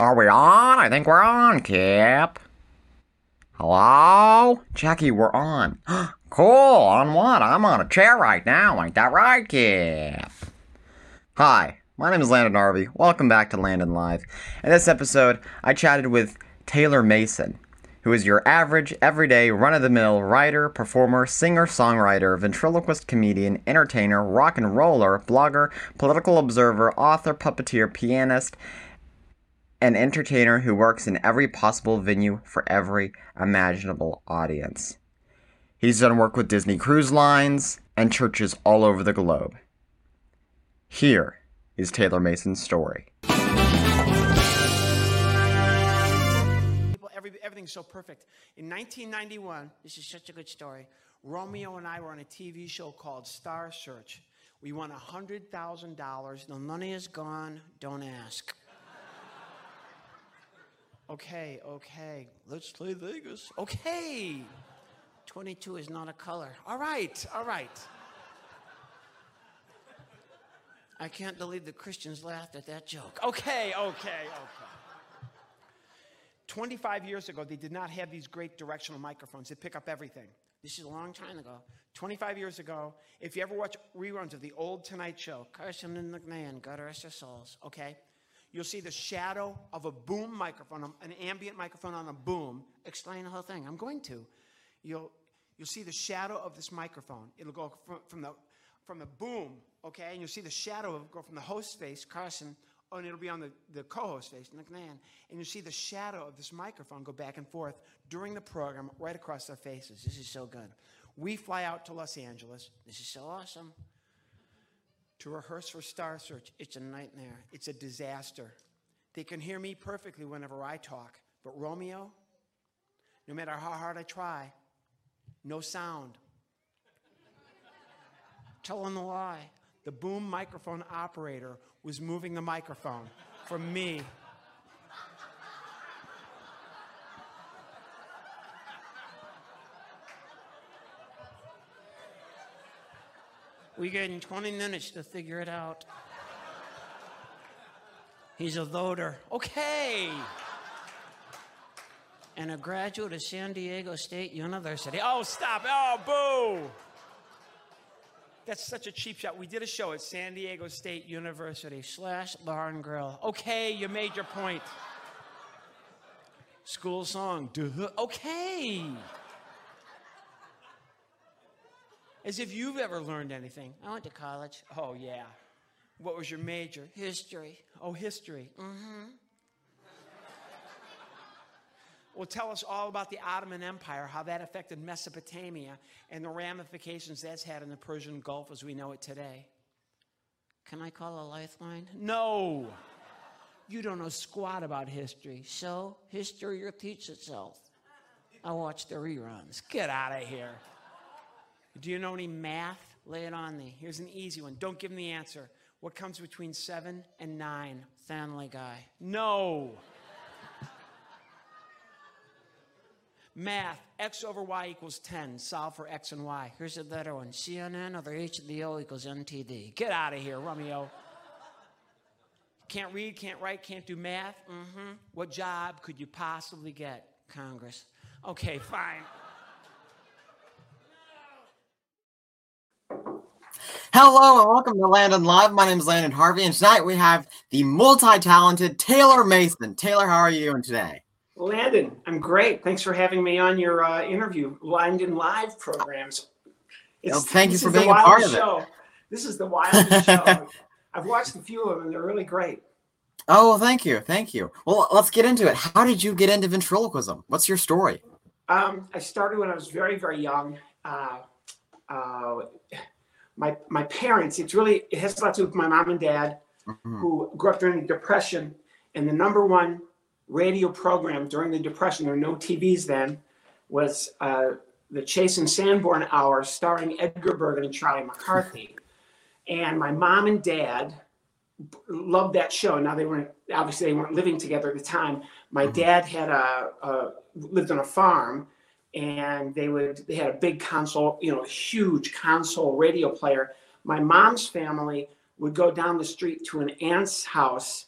Are we on? I think we're on, Kip. Hello? Jackie, we're on. cool, on what? I'm on a chair right now, ain't that right, Kip? Hi, my name is Landon Harvey. Welcome back to Landon Live. In this episode, I chatted with Taylor Mason, who is your average, everyday, run of the mill writer, performer, singer, songwriter, ventriloquist comedian, entertainer, rock and roller, blogger, political observer, author, puppeteer, pianist, an entertainer who works in every possible venue for every imaginable audience. He's done work with Disney Cruise Lines and churches all over the globe. Here is Taylor Mason's story. Every, everything's so perfect. In 1991, this is such a good story. Romeo and I were on a TV show called Star Search. We won $100,000. The money is gone. Don't ask. Okay, okay. Let's play Vegas. Okay. 22 is not a color. All right, all right. I can't believe the Christians laughed at that joke. Okay, okay, okay. 25 years ago, they did not have these great directional microphones that pick up everything. This is a long time ago. 25 years ago, if you ever watch reruns of the old Tonight Show, Carson and McMahon, God rest their souls, okay? You'll see the shadow of a boom microphone, um, an ambient microphone on a boom. Explain the whole thing. I'm going to. You'll, you'll see the shadow of this microphone. It'll go from, from the, from the boom, okay? And you'll see the shadow of go from the host face, Carson, oh, and it'll be on the, the co-host face, McMahon. And you'll see the shadow of this microphone go back and forth during the program right across their faces. This is so good. We fly out to Los Angeles. This is so awesome to rehearse for Star Search, it's a nightmare. It's a disaster. They can hear me perfectly whenever I talk, but Romeo, no matter how hard I try, no sound. Telling the lie. The boom microphone operator was moving the microphone from me We gave him 20 minutes to figure it out. He's a voter. Okay. And a graduate of San Diego State University. Oh, stop. Oh, boo. That's such a cheap shot. We did a show at San Diego State University slash Bar and Grill. Okay, you made your point. School song. Okay. As if you've ever learned anything. I went to college. Oh, yeah. What was your major? History. Oh, history. Mm-hmm. well, tell us all about the Ottoman Empire, how that affected Mesopotamia, and the ramifications that's had in the Persian Gulf as we know it today. Can I call a lifeline? No. You don't know squat about history. So, history repeats itself. I watch the reruns. Get out of here. Do you know any math? Lay it on me. Here's an easy one. Don't give me the answer. What comes between seven and nine? Family guy. No. Math, x over y equals 10. Solve for x and y. Here's a better one. CNN over HBO equals NTD. Get out of here, Romeo. Can't read, can't write, can't do math? Mm-hmm. What job could you possibly get? Congress. Okay, fine. Hello and welcome to Landon Live. My name is Landon Harvey, and tonight we have the multi-talented Taylor Mason. Taylor, how are you doing today? Landon, I'm great. Thanks for having me on your uh, interview, Landon Live programs. Well, thank you for being a part of show. it. This is the wildest show. I've watched a few of them, and they're really great. Oh, thank you, thank you. Well, let's get into it. How did you get into ventriloquism? What's your story? Um, I started when I was very, very young. Uh, uh, my my parents. It's really it has a lot to do with my mom and dad, mm-hmm. who grew up during the Depression, and the number one radio program during the Depression. There were no TVs then. Was uh, the Chase and Sanborn Hour, starring Edgar Bergen and Charlie McCarthy. and my mom and dad loved that show. Now they weren't obviously they weren't living together at the time. My mm-hmm. dad had a, a lived on a farm and they would they had a big console, you know, huge console radio player. My mom's family would go down the street to an aunt's house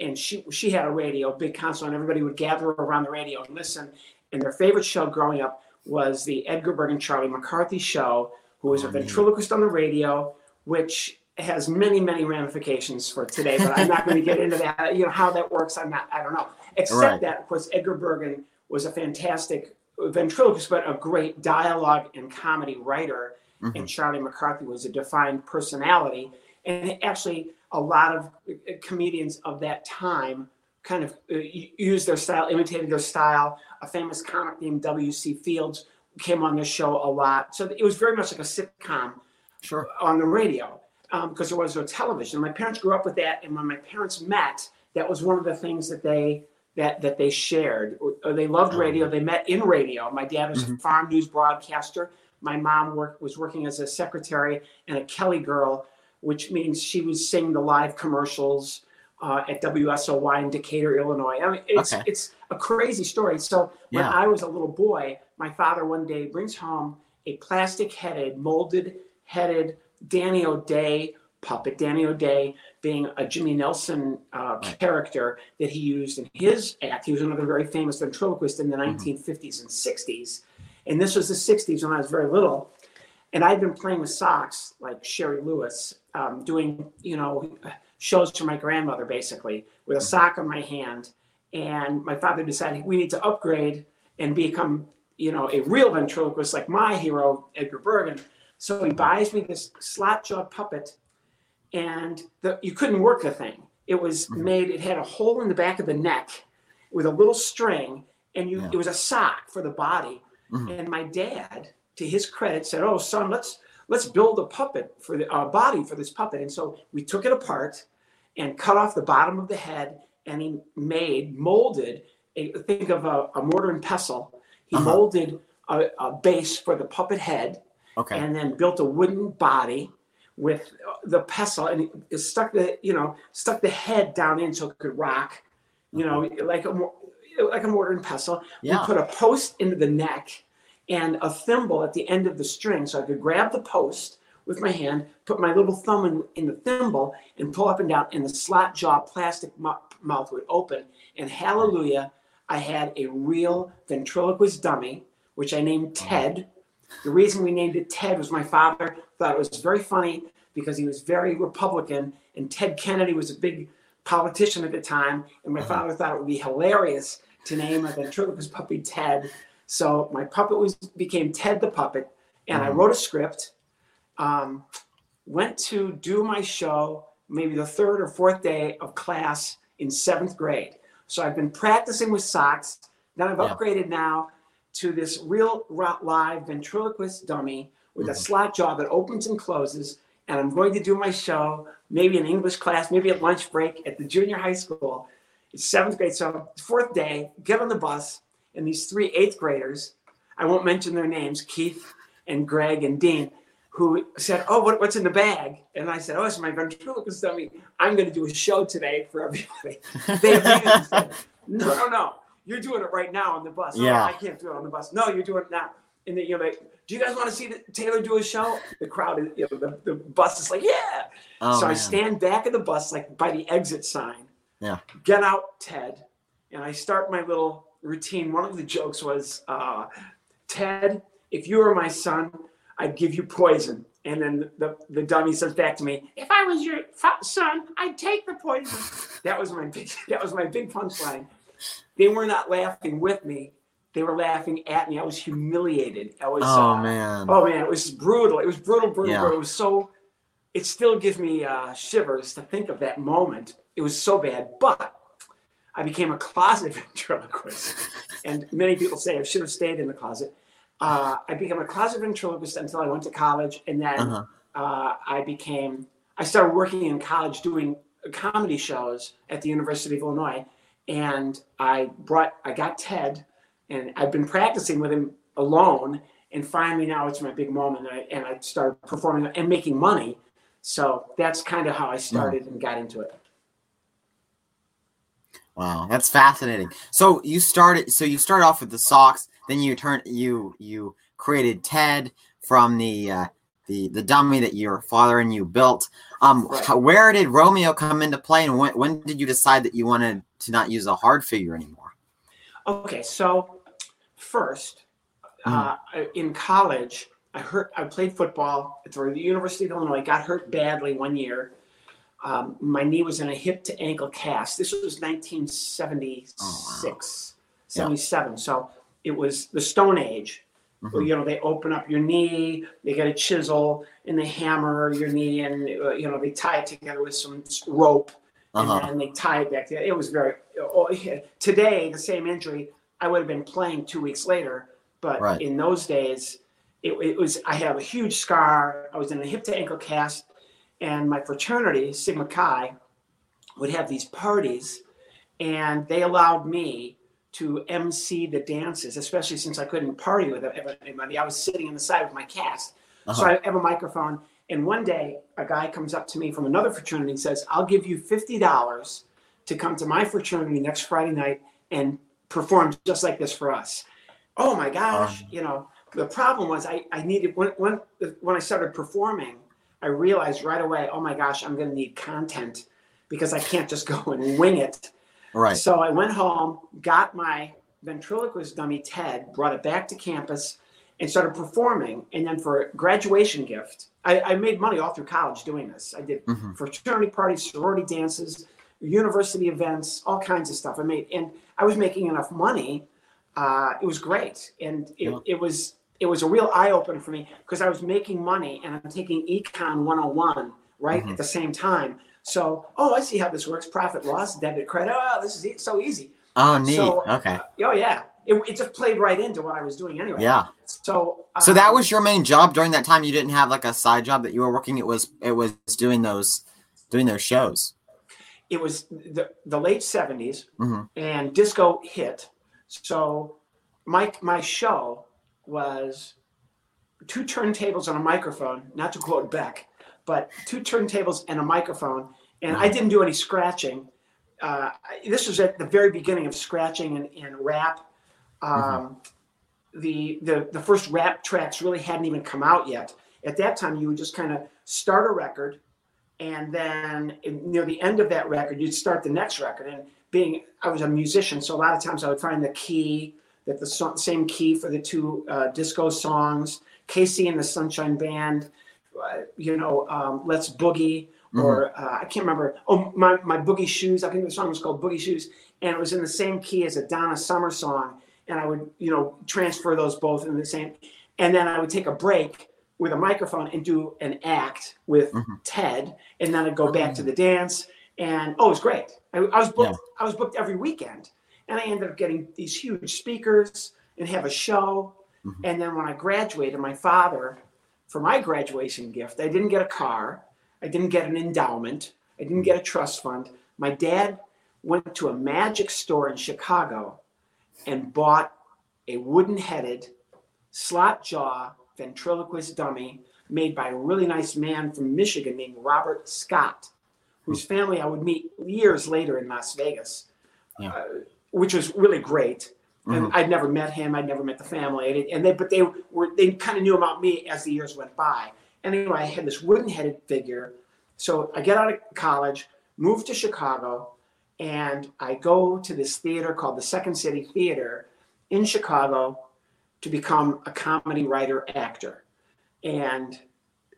and she she had a radio, big console, and everybody would gather around the radio and listen. And their favorite show growing up was the Edgar Bergen Charlie McCarthy show, who was a oh, ventriloquist on the radio, which has many many ramifications for today. But I'm not going to get into that. You know how that works. I'm not. I don't know. Except Right. that, of course, Edgar Bergen was a fantastic ventriloquist, but a great dialogue and comedy writer. And Charlie McCarthy was a defined personality. And actually, a lot of uh, comedians of that time kind of uh, used their style, imitated their style. A famous comic named W.C. Fields came on this show a lot. So it was very much like a sitcom Sure. on the radio because there was no television. My parents grew up with that, and when my parents met, that was one of the things that they that that they shared. Uh, They loved radio. They met in radio. My dad was a farm news broadcaster. My mom worked was working as a secretary and a Kelly girl, which means she was singing the live commercials uh, at WSOY in Decatur, Illinois. I mean, it's Okay. it's a crazy story. So when Yeah. I was a little boy, my father one day brings home a plastic-headed, molded-headed Danny O'Day puppet. Danny O'Day being a Jimmy Nelson uh, Right. character that he used in his act. He was another very famous ventriloquist in the Mm-hmm. 1950s and 60s. And this was the 60s when I was very little. And I'd been playing with socks like Shari Lewis, um, doing, you know, shows for my grandmother basically with a Mm-hmm. sock on my hand. And my father decided we need to upgrade and become, you know, a real ventriloquist like my hero, Edgar Bergen. So he buys me this slot jaw puppet, and the, you couldn't work the thing. It was made, it had a hole in the back of the neck with a little string, and you Yeah. it was a sock for the body. Mhm. And my dad, to his credit, said, "Oh, son, let's let's build a puppet for the uh, body for this puppet." And so we took it apart and cut off the bottom of the head, and he made molded. A, think of a, a mortar and pestle. He Uh-huh. molded a, a base for the puppet head, Okay. and then built a wooden body with the pestle and it stuck the you know stuck the head down in so it could rock you know mm-hmm. like a like a mortar and pestle. Yeah. we put a post into the neck and a thimble at the end of the string. So i could grab the post with my hand put my little thumb in, in the thimble and pull up and down and the slot jaw plastic mu- mouth would open. And hallelujah i had a real ventriloquist dummy which i named mm-hmm. ted. The reason we named it Ted was my father thought it was very funny because he was very Republican, and Ted Kennedy was a big politician at the time, and my father thought it would be hilarious to name a ventriloquist puppy Ted. So my puppet was became Ted the puppet, and I wrote a script. Um, went to do my show maybe the third or fourth day of class in seventh grade. So I've been practicing with socks. Then I've Yeah. upgraded now to this real live ventriloquist dummy with a mm-hmm. slot job that opens and closes. And I'm going to do my show maybe an English class, maybe at lunch break at the junior high school. It's seventh grade. So fourth day, get on the bus, and these three eighth graders, I won't mention their names, Keith and Greg and Dean, who said, "Oh, what, what's in the bag?" And I said, "Oh, it's my ventriloquist dummy. I'm going to do a show today for everybody." They said, "No, no, no. You're doing it right now on the bus." "Oh, Yeah. I can't do it on the bus. No, you're doing it now. And then you're like, "Do you guys want to see the, Taylor do a show?" The crowd, is, you know, the, the bus is like, "Yeah." Oh, so I stand back of the bus, like by the exit sign. Yeah. Get out, Ted, and I start my little routine. One of the jokes was, uh, "Ted, if you were my son, I'd give you poison." And then the, the dummy says back to me, "If I was your son, I'd take the poison." that was my big that was my big punchline. They were not laughing with me; they were laughing at me. I was humiliated. I was. Oh uh, man. Oh man, it was brutal. It was brutal, brutal, Yeah. brutal. It was so. It still gives me uh, shivers to think of that moment. It was so bad, but I became a closet ventriloquist, and many people say I should have stayed in the closet. Uh, I became a closet ventriloquist until I went to college, and then Uh-huh. uh, I became. I started working in college doing comedy shows at the University of Illinois, and I brought. I got Ted, and I've been practicing with him alone and finally now it's my big moment and I, and I started performing and making money so that's kind of how i started and got into it Wow, that's fascinating. So you started. So you started off with the socks. Then you turned. You you created Ted from the uh, the the dummy that your father and you built. Um, Right. how- where did Romeo come into play, and when when did you decide that you wanted to not use a hard figure anymore? Okay, so first, uh, in college, I hurt. I played football at the University of Illinois. Got hurt badly one year. Um, my knee was in a hip to ankle cast. This was 1976, 77. So it was the Stone Age. where, Mhm. You know, they open up your knee, they get a chisel, and they hammer your knee, and uh, you know they tie it together with some rope Uh-huh. and then they tie it back together. It was very. Oh, yeah. Today, the same injury, I would have been playing two weeks later, but Right. in those days, it, it was. I have a huge scar. I was in a hip to ankle cast, and my fraternity, Sigma Chi, would have these parties, and they allowed me to MC the dances, especially since I couldn't party with anybody. I was sitting on the side with my cast, so Uh-huh. I have a microphone. And one day, a guy comes up to me from another fraternity and says, I'll give you $50 to come to my fraternity next Friday night and perform just like this for us. Oh my gosh. Um. you know, the problem was I, I needed, when, when, when I started performing, I realized right away, oh my gosh, I'm going to need content because I can't just go and wing it. Right. So I went home, got my ventriloquist dummy Ted, brought it back to campus, and started performing. And then for graduation gift, I, I made money all through college doing this. I did Mhm. fraternity parties, sorority dances, university events, all kinds of stuff. I made, and I was making enough money. Uh, it was great, and it, Yeah. it was it was a real eye opener for me because I was making money and I'm taking Econ 101 right Mhm. at the same time. So, oh, I see how this works: profit loss, debit credit. Oh, this is e- so easy. Oh, neat. So- okay. Oh yeah, it, it just played right into what I was doing anyway. Yeah. So So that um, was your main job during that time. You didn't have like a side job that you were working. It was it was doing those doing those shows. It was the, the late 70s Mhm. and disco hit. So my my show was two turntables and a microphone not to quote beck but two turntables and a microphone. And i didn't do any scratching. Uh, this was at the very beginning of scratching and, and rap. Um, the, the the first rap tracks really hadn't even come out yet. At that time you would just kind of start a record and then near the end of that record you'd start the next record. And being i was a musician so a lot of times i would find the key that the so- same key for the two uh, disco songs. KC and the sunshine band uh, you know um, let's boogie or uh, i can't remember. Oh my, my boogie shoes i think the song was called boogie shoes. And it was in the same key as a donna summer song. And i would you know transfer those both in the same. And then i would take a break with a microphone and do an act with Mhm. Ted, and then I'd go back to the dance, and oh, it was great. I, I was booked. Yeah. I was booked every weekend, and I ended up getting these huge speakers and have a show. Mhm. And then when I graduated, my father, for my graduation gift, I didn't get a car, I didn't get an endowment, I didn't get a trust fund. My dad went to a magic store in Chicago and bought a wooden-headed slot jaw ventriloquist dummy made by a really nice man from Michigan named Robert Scott, whose family I would meet years later in Las Vegas, Yeah. uh, which was really great. And I'd never met him. I'd never met the family, and they but they were they kind of knew about me as the years went by. And Anyway, I had this wooden-headed figure. So I get out of college, move to Chicago, and I go to this theater called the Second City Theater in Chicago to become a comedy writer actor. And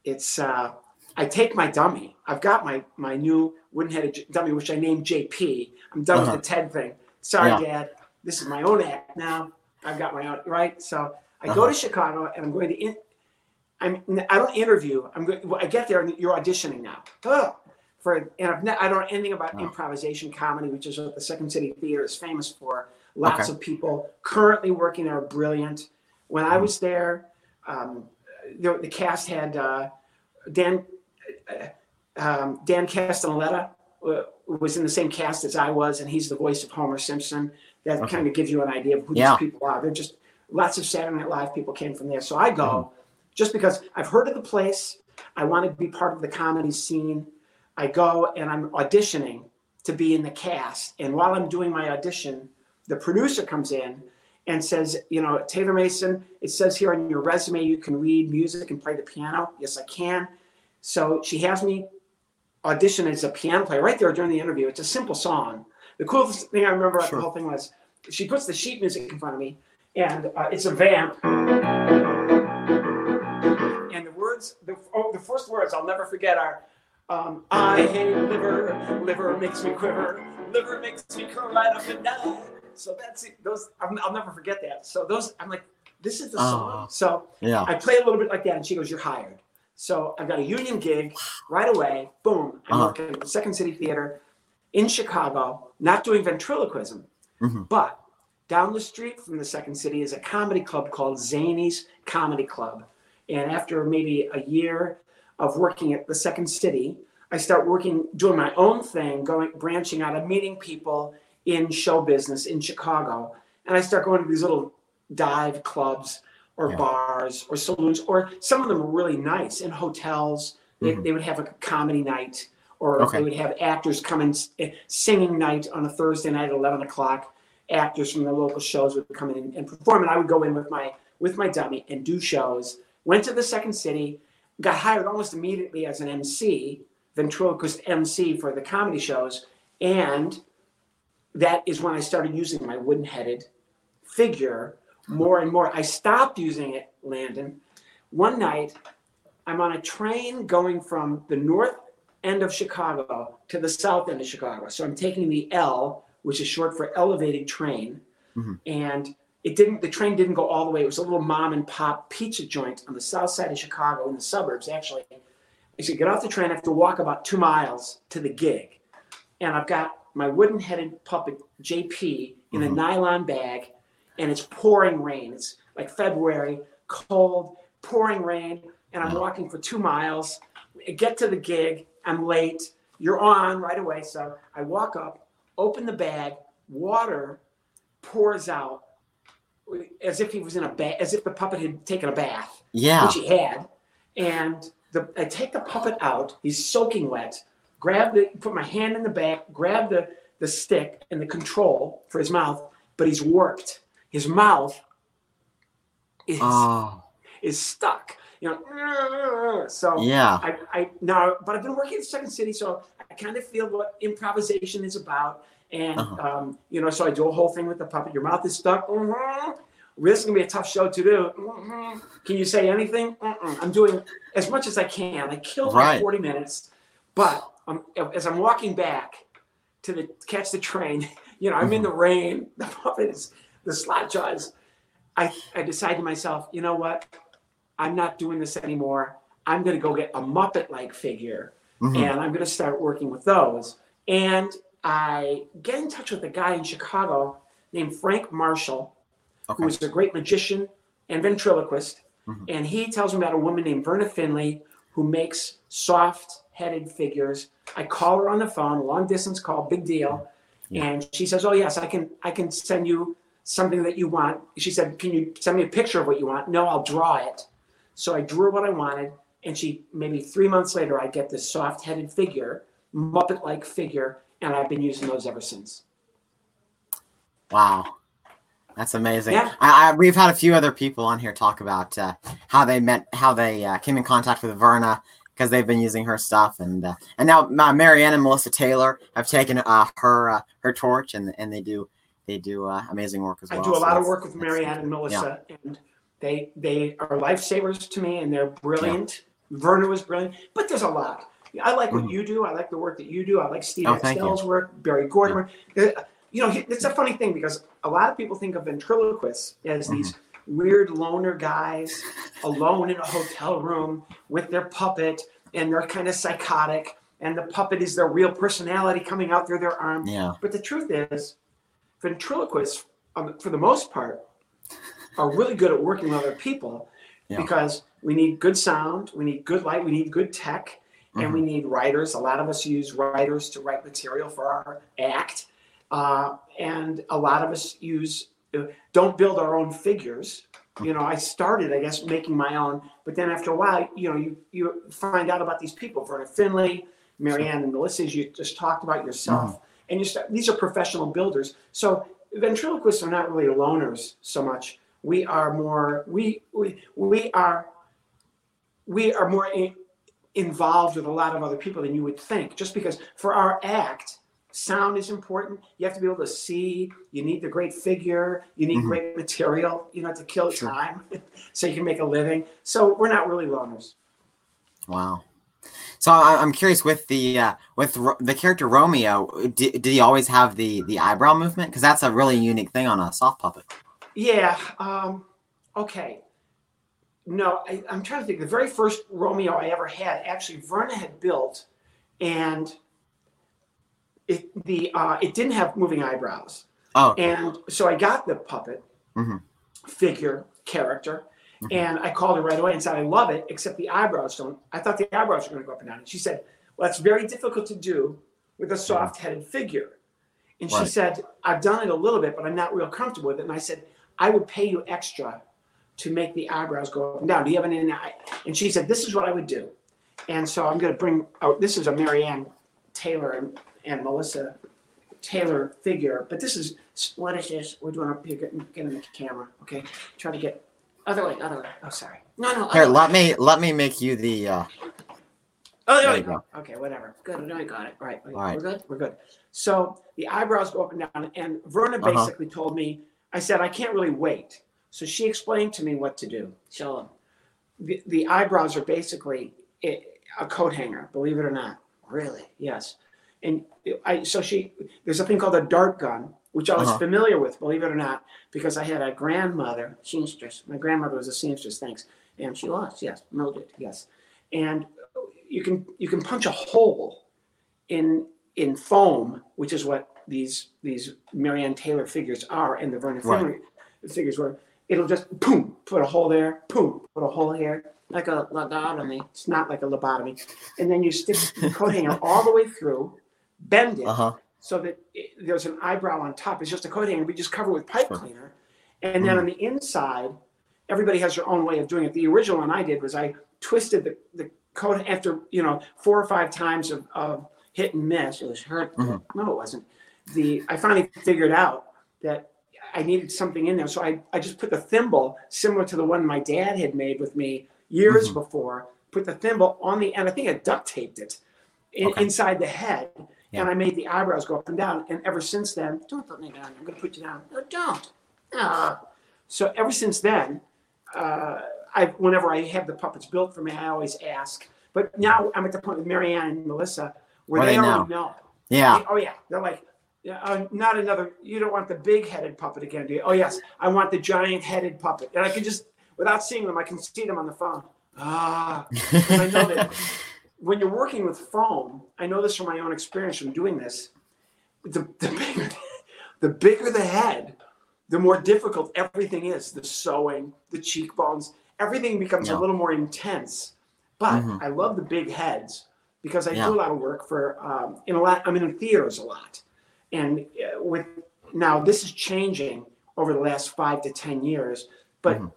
it's uh, I take my dummy. I've got my my new wooden-headed dummy, which I named JP. I'm done Uh-huh. with the Ted thing. Sorry, Yeah. Dad. This is my own act now. I've got my own right. So I go Uh-huh. to Chicago and I'm going to. In, I'm. I don't interview. I'm. Going, I get there and you're auditioning now. Ugh. For and I've ne- I don't know anything about Oh. improvisation comedy, which is what the Second City Theater is famous for. Lots Okay. of people currently working there are brilliant. When I Mhm. was there, um, the, the cast had uh, Dan uh, um, Dan Castellaneta uh, was in the same cast as I was, and he's the voice of Homer Simpson. That Okay. kind of gives you an idea of who Yeah. these people are. They're just lots of Saturday Night Live people came from there. So I go Mm-hmm. just because I've heard of the place. I want to be part of the comedy scene. I go and I'm auditioning to be in the cast. And while I'm doing my audition, the producer comes in and says, you know, Taylor Mason, it says here on your resume you can read music and play the piano. Yes, I can. So she has me audition as a piano player right there during the interview. It's a simple song. The coolest thing I remember about Sure. the whole thing was she puts the sheet music in front of me, and uh, it's a vamp. And the words, the, oh, the first words I'll never forget are, um, I hate liver, liver makes me quiver, liver makes me curl right up and down. So that's it. Those I'm, I'll never forget that. So those I'm like, this is the song. Oh. So Yeah. I play a little bit like that, and she goes, "You're hired." So I've got a union gig right away. Boom! I'm Uh-huh. working at the Second City Theater in Chicago, not doing ventriloquism, Mhm. but down the street from the Second City is a comedy club called Zanies Comedy Club. And after maybe a year of working at the Second City, I start working, doing my own thing, going branching out and meeting people in show business in Chicago. And I start going to these little dive clubs or Yeah. bars or saloons, or some of them were really nice in hotels. They, Mhm. they would have a comedy night, or Okay. they would have actors come in eh, singing night on a Thursday night at 11 o'clock. Actors from the local shows would come in and perform, and I would go in with my with my dummy and do shows. Went to the Second City, got hired almost immediately as an MC, ventriloquist MC for the comedy shows, and that is when I started using my wooden headed figure more and more. I stopped using it, Landon. One night, I'm on a train going from the north end of Chicago to the south end of Chicago. So I'm taking the L, which is short for elevated train. Mhm. And it didn't, the train didn't go all the way. It was a little mom and pop pizza joint on the south side of Chicago in the suburbs, actually. I should get off the train. I have to walk about two miles to the gig. And I've got my wooden headed puppet, JP, in a Mhm. nylon bag, and it's pouring rain. It's like February, cold, pouring rain, and I'm Wow. walking for two miles. I get to the gig, I'm late. You're on right away. So I walk up, open the bag, water pours out as if he was in a bath, as if the puppet had taken a bath Yeah. which he had. And the, I take the puppet out. He's soaking wet. Grab the, put my hand in the back, grab the, the stick and the control for his mouth, but he's warped. His mouth is, Oh. is stuck. You know, so Yeah. I, I now, but I've been working at Second City, so I kind of feel what improvisation is about. And Uh-huh. um, you know, so I do a whole thing with the puppet. Your mouth is stuck. Mhm. This is gonna be a tough show to do. Mhm. Can you say anything? Mm-mm. I'm doing as much as I can. I killed my Right. 40 minutes, but um, as I'm walking back to the catch the train, you know, I'm in the rain. The puppet is the slot jaws. I I decide to myself, you know what? I'm not doing this anymore. I'm going to go get a Muppet like figure Mhm. and I'm going to start working with those. And I get in touch with a guy in Chicago named Frank Marshall, Okay. who is a great magician and ventriloquist. Mhm. And he tells me about a woman named Verna Finley who makes soft headed figures. I call her on the phone, long distance call, big deal. Yeah. And she says, Oh yes, I can I can send you something that you want. She said, Can you send me a picture of what you want? No, I'll draw it. So I drew what I wanted, and she maybe three months later I get this soft headed figure, Muppet like figure, and I've been using those ever since. Wow. That's amazing. Yeah. I, I, we've had a few other people on here talk about uh, how they met, how they uh, came in contact with Verna because they've been using her stuff, and uh, and now uh, Marianne and Melissa Taylor have taken uh, her uh, her torch, and and they do they do uh, amazing work as I do a So lot of work with Marianne and Melissa, and they they are lifesavers to me, and they're brilliant. Verna was brilliant, but there's a lot. I like what Mhm. you do. I like the work that you do. I like Steve Oh, work, Barry Gordon. work. Uh, You know, it's a funny thing because a lot of people think of ventriloquists as Mm-hmm. these weird loner guys alone in a hotel room with their puppet, and they're kind of psychotic, and the puppet is their real personality coming out through their arm. Yeah. But the truth is, ventriloquists, um, for the most part, are really good at working with other people Yeah. because we need good sound, we need good light, we need good tech, and we need writers. A lot of us use writers to write material for our act, uh, and a lot of us use don't build our own figures. You know, I started, I guess, making my own, but then after a while, you know, you you find out about these people, Verna Finley, Marianne and Melissa, as you just talked about yourself, mm-hmm. and you start. These are professional builders, so ventriloquists are not really loners so much. We are more we we, we are we are more in, involved with a lot of other people than you would think. Just because for our act, sound is important. You have to be able to see. You need the great figure. You need Mhm. great material. You know to kill Sure. time, so you can make a living. So we're not really loners. Wow. So I'm curious with the uh, with the character Romeo. Did, did he always have the the eyebrow movement? Because that's a really unique thing on a soft puppet. Yeah. Um, okay. No, I, I'm trying to think. The very first Romeo I ever had, actually, Verna had built, and it the uh, it didn't have moving eyebrows, Oh, and so I got the puppet Mhm. figure character, Mhm. and I called her right away and said, "I love it, except the eyebrows don't." I thought the eyebrows were going to go up and down, and she said, "Well, that's very difficult to do with a soft-headed figure." And she said, "I've done it a little bit, but I'm not real comfortable with it." And I said, "I would pay you extra to make the eyebrows go up and down. Do you have any?" eye-" And she said, "This is what I would do." And so I'm going to bring. Oh, this is a Marianne Taylor and, and Melissa Taylor figure, but this is what is this? We're doing up here. Get, get in the camera, okay? Try to get other way, other way. Oh, sorry. No, no. here, other way. let me let me make you the. Uh, Oh, there There we you go. Okay, whatever. Good. No, I got it. All right. All right. We're good. We're good. So the eyebrows go up and down, and Verna Uh-huh. basically told me, I said, I can't really wait. So she explained to me what to do. So the, the eyebrows are basically a, a coat hanger, believe it or not. Really? Yes. And I, so she, there's a thing called a dart gun, which I was Uh-huh. familiar with, believe it or not, because I had a grandmother, seamstress. My grandmother was a seamstress, thanks. And she lost, yes, Mildred, yes. And you can you can punch a hole in in foam, which is what these these Marianne Taylor figures are, and the Verna Right. Figures were. It'll just boom, put a hole there, boom, put a hole here, like a lobotomy. It's not like a lobotomy, and then you stick the coat hanger all the way through, bend it uh huh. so that it, there's an eyebrow on top. It's just a coat hanger. We just cover with pipe Sure. cleaner, and then Mhm. on the inside, everybody has their own way of doing it. The original one I did was I twisted the, the coat after you know four or five times of, of hit and miss. It was hurt. Mhm. No, it wasn't. The I finally figured out that I needed something in there, so I, I just put the thimble similar to the one my dad had made with me years Mhm. before. Put the thimble on the end. I think I duct taped it in, Okay. inside the head, Yeah. and I made the eyebrows go up and down. And ever since then, don't put me down. I'm going to put you down. No, don't. Ah. So ever since then, uh, I whenever I have the puppets built for me, I always ask. But now I'm at the point with Marianne and Melissa where they, they already know. Yeah. Oh yeah, they're like, yeah, uh, not another. You don't want the big-headed puppet again, do you? Oh yes, I want the giant-headed puppet, and I can just, without seeing them, I can see them on the phone. Ah, I know that when you're working with foam, I know this from my own experience from doing this. The, the bigger, the bigger the head, the more difficult everything is. The sewing, the cheekbones, everything becomes Yeah. a little more intense. But Mhm. I love the big heads because I Yeah. do a lot of work for um, in a lot. I'm in theaters a lot, and uh, with now this is changing over the last five to ten years. But Mhm.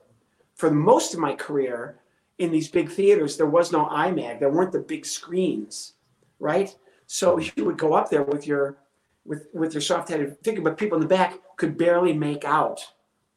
for most of my career in these big theaters, there was no IMAG. There weren't the big screens, right? So you would go up there with your with with your soft-headed figure, but people in the back could barely make out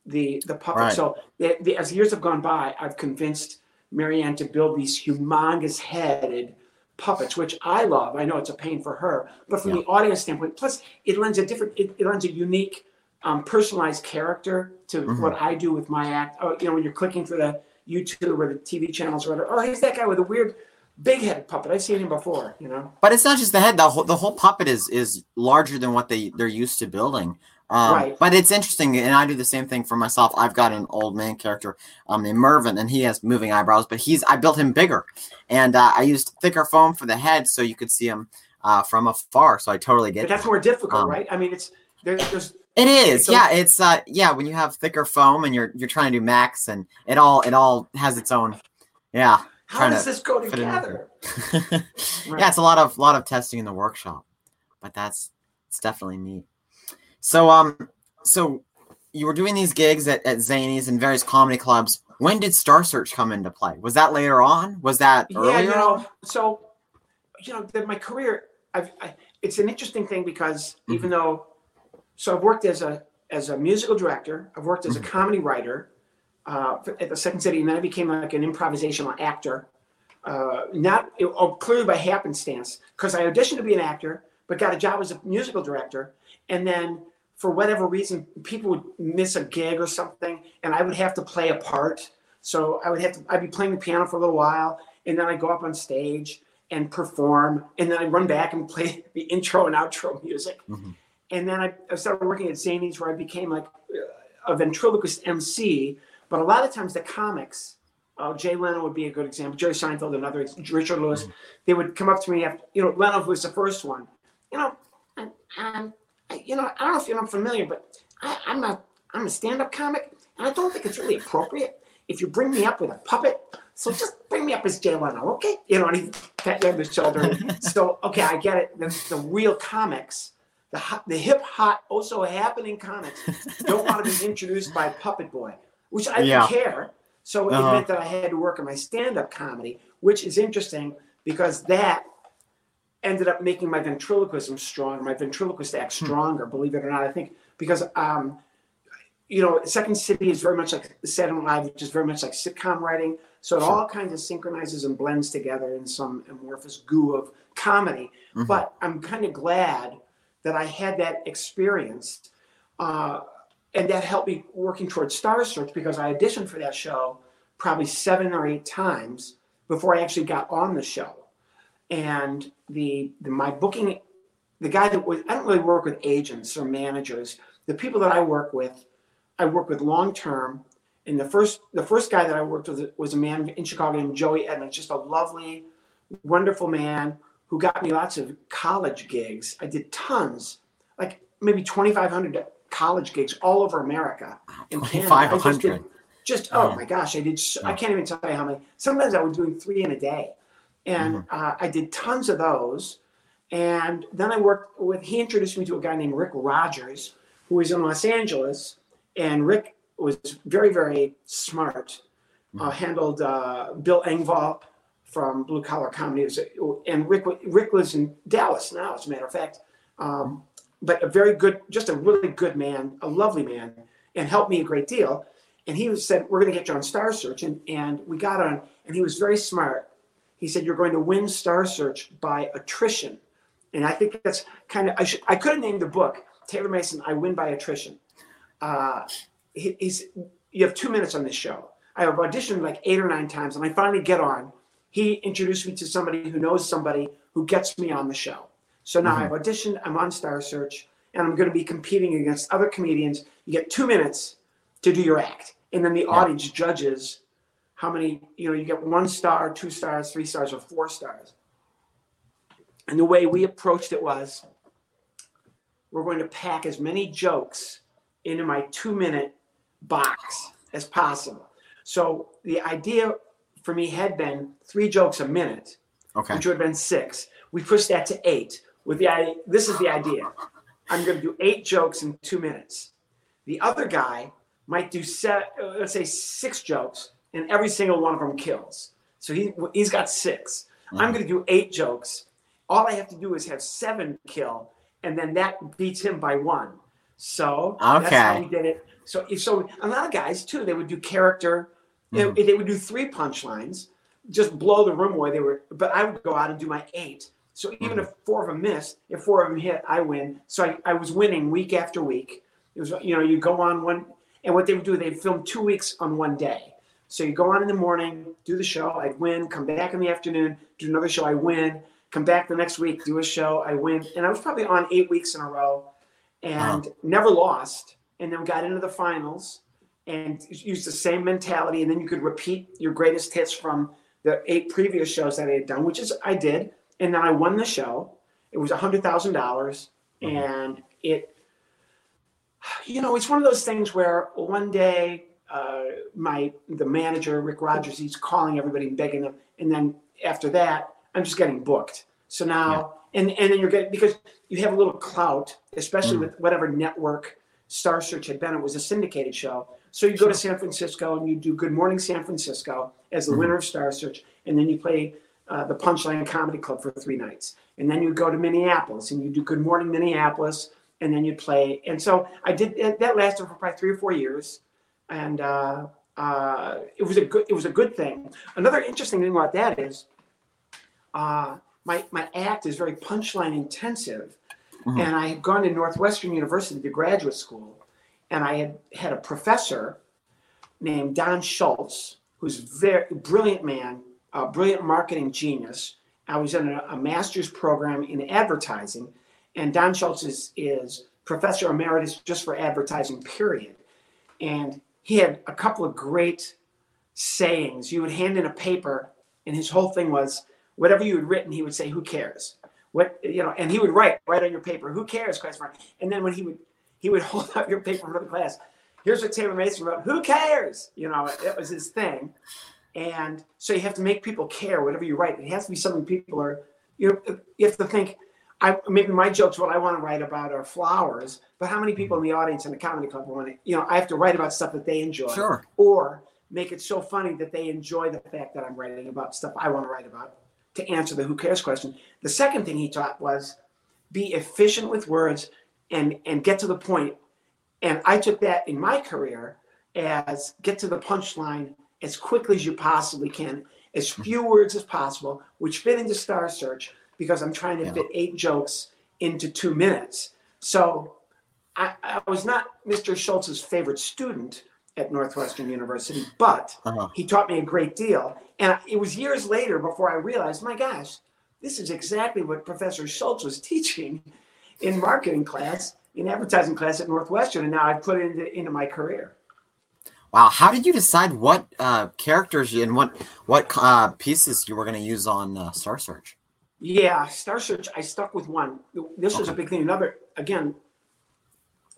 the the puppet. Right. So the, the, as years have gone by, I've convinced Marianne to build these humongous headed puppets, which I love. I know it's a pain for her, but from Yeah. the audience standpoint, plus it lends a different, it, it lends a unique, um, personalized character to Mhm. what I do with my act. Oh, you know, when you're clicking through the YouTube or the TV channels or whatever, oh, he's that guy with a weird, big-headed puppet. I've seen him before. You know, But it's not just the head. The whole, the whole puppet is is larger than what they they're used to building. Um, Right. But it's interesting, and I do the same thing for myself. I've got an old man character um, named Mervyn, and he has moving eyebrows, but he's I built him bigger, and uh, I used thicker foam for the head so you could see him uh, from afar. So I totally get but that's that. more difficult, Um, right? I mean, it's there, there's It is, So- yeah. It's uh, yeah. When you have thicker foam and you're you're trying to do max, and it all it all has its own, yeah. how does to this go fit it in together? yeah, it's a lot of lot of testing in the workshop, but that's it's definitely neat. So um, so you were doing these gigs at, at Zanies and various comedy clubs. When did Star Search come into play? Was that later on? Was that earlier? Yeah, you know, so you know, that my career, I've, I, it's an interesting thing because Mm-hmm. even though, so I've worked as a as a musical director. I've worked as a comedy writer uh, at the Second City, and then I became like an improvisational actor. Uh, not oh, clearly by happenstance, because I auditioned to be an actor, but got a job as a musical director, and then for whatever reason, people would miss a gig or something, and I would have to play a part. So I would have to, I'd be playing the piano for a little while, and then I'd go up on stage and perform, and then I'd run back and play the intro and outro music. Mm-hmm. And then I, I, started working at Zanies, where I became like a ventriloquist MC. But a lot of times, the comics, uh, Jay Leno would be a good example, Jerry Seinfeld, another, Richard Lewis, mm-hmm. they would come up to me after, you know, Leno was the first one. You know, I'm you know, I don't know if you're not familiar, but I, I'm a I'm a stand-up comic, and I don't think it's really appropriate if you bring me up with a puppet. So just bring me up as Jay Leno, okay? You know, and he pat you on the shoulder. so okay, I get it. The, the real comics, the the hip hot, also happening comics, don't want to be introduced by Puppet Boy, which I yeah. didn't care. So it uh-huh. meant that I had to work on my stand-up comedy, which is interesting because that ended up making my ventriloquism stronger, my ventriloquist act hmm. stronger, hmm. believe it or not. I think because, um, you know, Second City is very much like Saturday Night Live, which is very much like sitcom writing. So it sure. all kinds of synchronizes and blends together in some amorphous goo of comedy. Mm-hmm. But I'm kind of glad that I had that experience. Uh, and that helped me working towards Star Search because I auditioned for that show probably seven or eight times before I actually got on the show and the, the my booking the guy that was I don't really work with agents or managers. The people that I work with, I work with long term. And the first the first guy that I worked with was a man in Chicago named Joey Edmonds, just a lovely, wonderful man who got me lots of college gigs. I did tons, like maybe 2,500 college gigs all over America. In 2,500. Just, just, oh, oh my gosh, I did. So, I can't even tell you how many. Sometimes I was doing three in a day and mm-hmm. uh, I did tons of those. And then I worked with. He introduced me to a guy named Rick Rogers, who was in Los Angeles, and Rick was very, very smart. Uh, mm-hmm. Uh, handled uh, Bill Engvall from Blue Collar Comedy, and Rick Rick lives in Dallas now, as a matter of fact. Um, but a very good, just a really good man, a lovely man, and helped me a great deal. And he said, "We're going to get you on Star Search," and and we got on, and he was very smart he said you're going to win Star Search by attrition, and I think that's kind of I should I could have named the book Taylor Mason. I win by attrition. Uh, he, he's you have two minutes on this show. I have auditioned like eight or nine times, and I finally get on. He introduced me to somebody who knows somebody who gets me on the show. So now mm-hmm. I've auditioned. I'm on Star Search, and I'm going to be competing against other comedians. You get two minutes to do your act, and then the yeah. audience judges how many, you know, you get one star, two stars, three stars, or four stars. And the way we approached it was we're going to pack as many jokes into my two minute box as possible. So the idea for me had been three jokes a minute, okay. which would have been six. We pushed that to eight. With the idea, this is the idea. I'm going to do eight jokes in two minutes. The other guy might do set, let's say six jokes, and every single one of them kills. So he he's got 6 i I'm mm-hmm. going to do eight jokes. All I have to do is have seven kill, and then that beats him by one. So okay. that's how we did it. So so a lot of guys too, they would do character. Mm-hmm. They, they would do three punchlines, just blow the room away. They were, but I would go out and do my eight. So even mm-hmm. if four of them missed, if four of them hit, I win. So I, I was winning week after week. It was you know you go on one, and what they would do, they'd film two weeks on one day. So you go on in the morning, do the show, I win, come back in the afternoon, do another show, I win, come back the next week, do a show, I win. And I was probably on eight weeks in a row and wow. never lost. And then got into the finals and use the same mentality. And then you could repeat your greatest hits from the eight previous shows that I had done, which is I did. And then I won the show. It was a hundred thousand dollars, mm-hmm. and it, you know, it's one of those things where one day uh, my the manager Rick Rogers, he's calling everybody, begging them, and then after that, I'm just getting booked. So now, yeah. and and then you're getting because you have a little clout, especially mm. with whatever network Star Search had been. It was a syndicated show, so you go to San Francisco and you do Good Morning San Francisco as the mm-hmm. winner of Star Search, and then you play uh, the Punchline Comedy Club for three nights, and then you go to Minneapolis and you do Good Morning Minneapolis and then you'd play. And so I did that lasted for probably three or four years, and uh, uh, it was a good it was a good thing. Another interesting thing about that is, uh, my my act is very punchline intensive, Mhm. and I had gone to Northwestern University to graduate school, and I had had a professor named Don Schultz, who's very brilliant man, a brilliant marketing genius. I was in a, a master's program in advertising, and Don Schultz is, is professor emeritus just for advertising, period. And he had a couple of great sayings. You would hand in a paper, and his whole thing was whatever you had written, he would say, "Who cares?" What you know, and he would write right on your paper, "Who cares?" Mark. And then when he would he would hold up your paper for the class. Here's what Taylor Mason wrote. Who cares? You know, it was his thing. And so you have to make people care, whatever you write. It has to be something people are, you know, you have to think, I maybe my jokes, what I want to write about are flowers, but how many people in the audience in the comedy club want to, you know, I have to write about stuff that they enjoy. Sure. Or make it so funny that they enjoy the fact that I'm writing about stuff I want to write about to answer the who cares question. The second thing he taught was be efficient with words and and get to the point. And I took that in my career as get to the punchline as quickly as you possibly can, as few words as possible, which fit into Star Search because I'm trying to Yeah. fit eight jokes into two minutes. So I, I was not Mr. Schultz's favorite student at Northwestern University, but Uh-huh. he taught me a great deal. And it was years later before I realized, my gosh, this is exactly what Professor Schultz was teaching in marketing class, in advertising class at Northwestern, and now I've put it into, into my career. Wow, how did you decide what uh, characters and what what uh, pieces you were going to use on uh, Star Search? Yeah, Star Search, I stuck with one. This was a big thing. Another, again,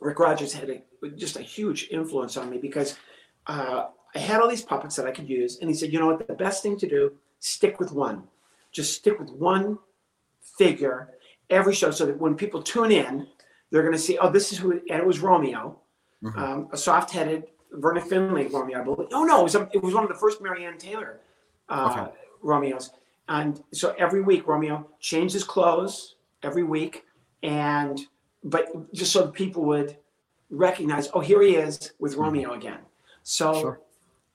Rick Rogers had a, just a huge influence on me because uh, I had all these puppets that I could use. And he said, you know what, the best thing to do, stick with one. Just stick with one figure every show so that when people tune in, they're going to see, oh, this is who, and it was Romeo, Mhm. um, a soft headed Verna Finley Romeo, I believe. Oh, no, it was, a, it was one of the first Marianne Taylor uh, Okay. Romeos. And so every week, Romeo changed his clothes every week. And, but just so that people would recognize, oh, here he is with Romeo again. So Sure.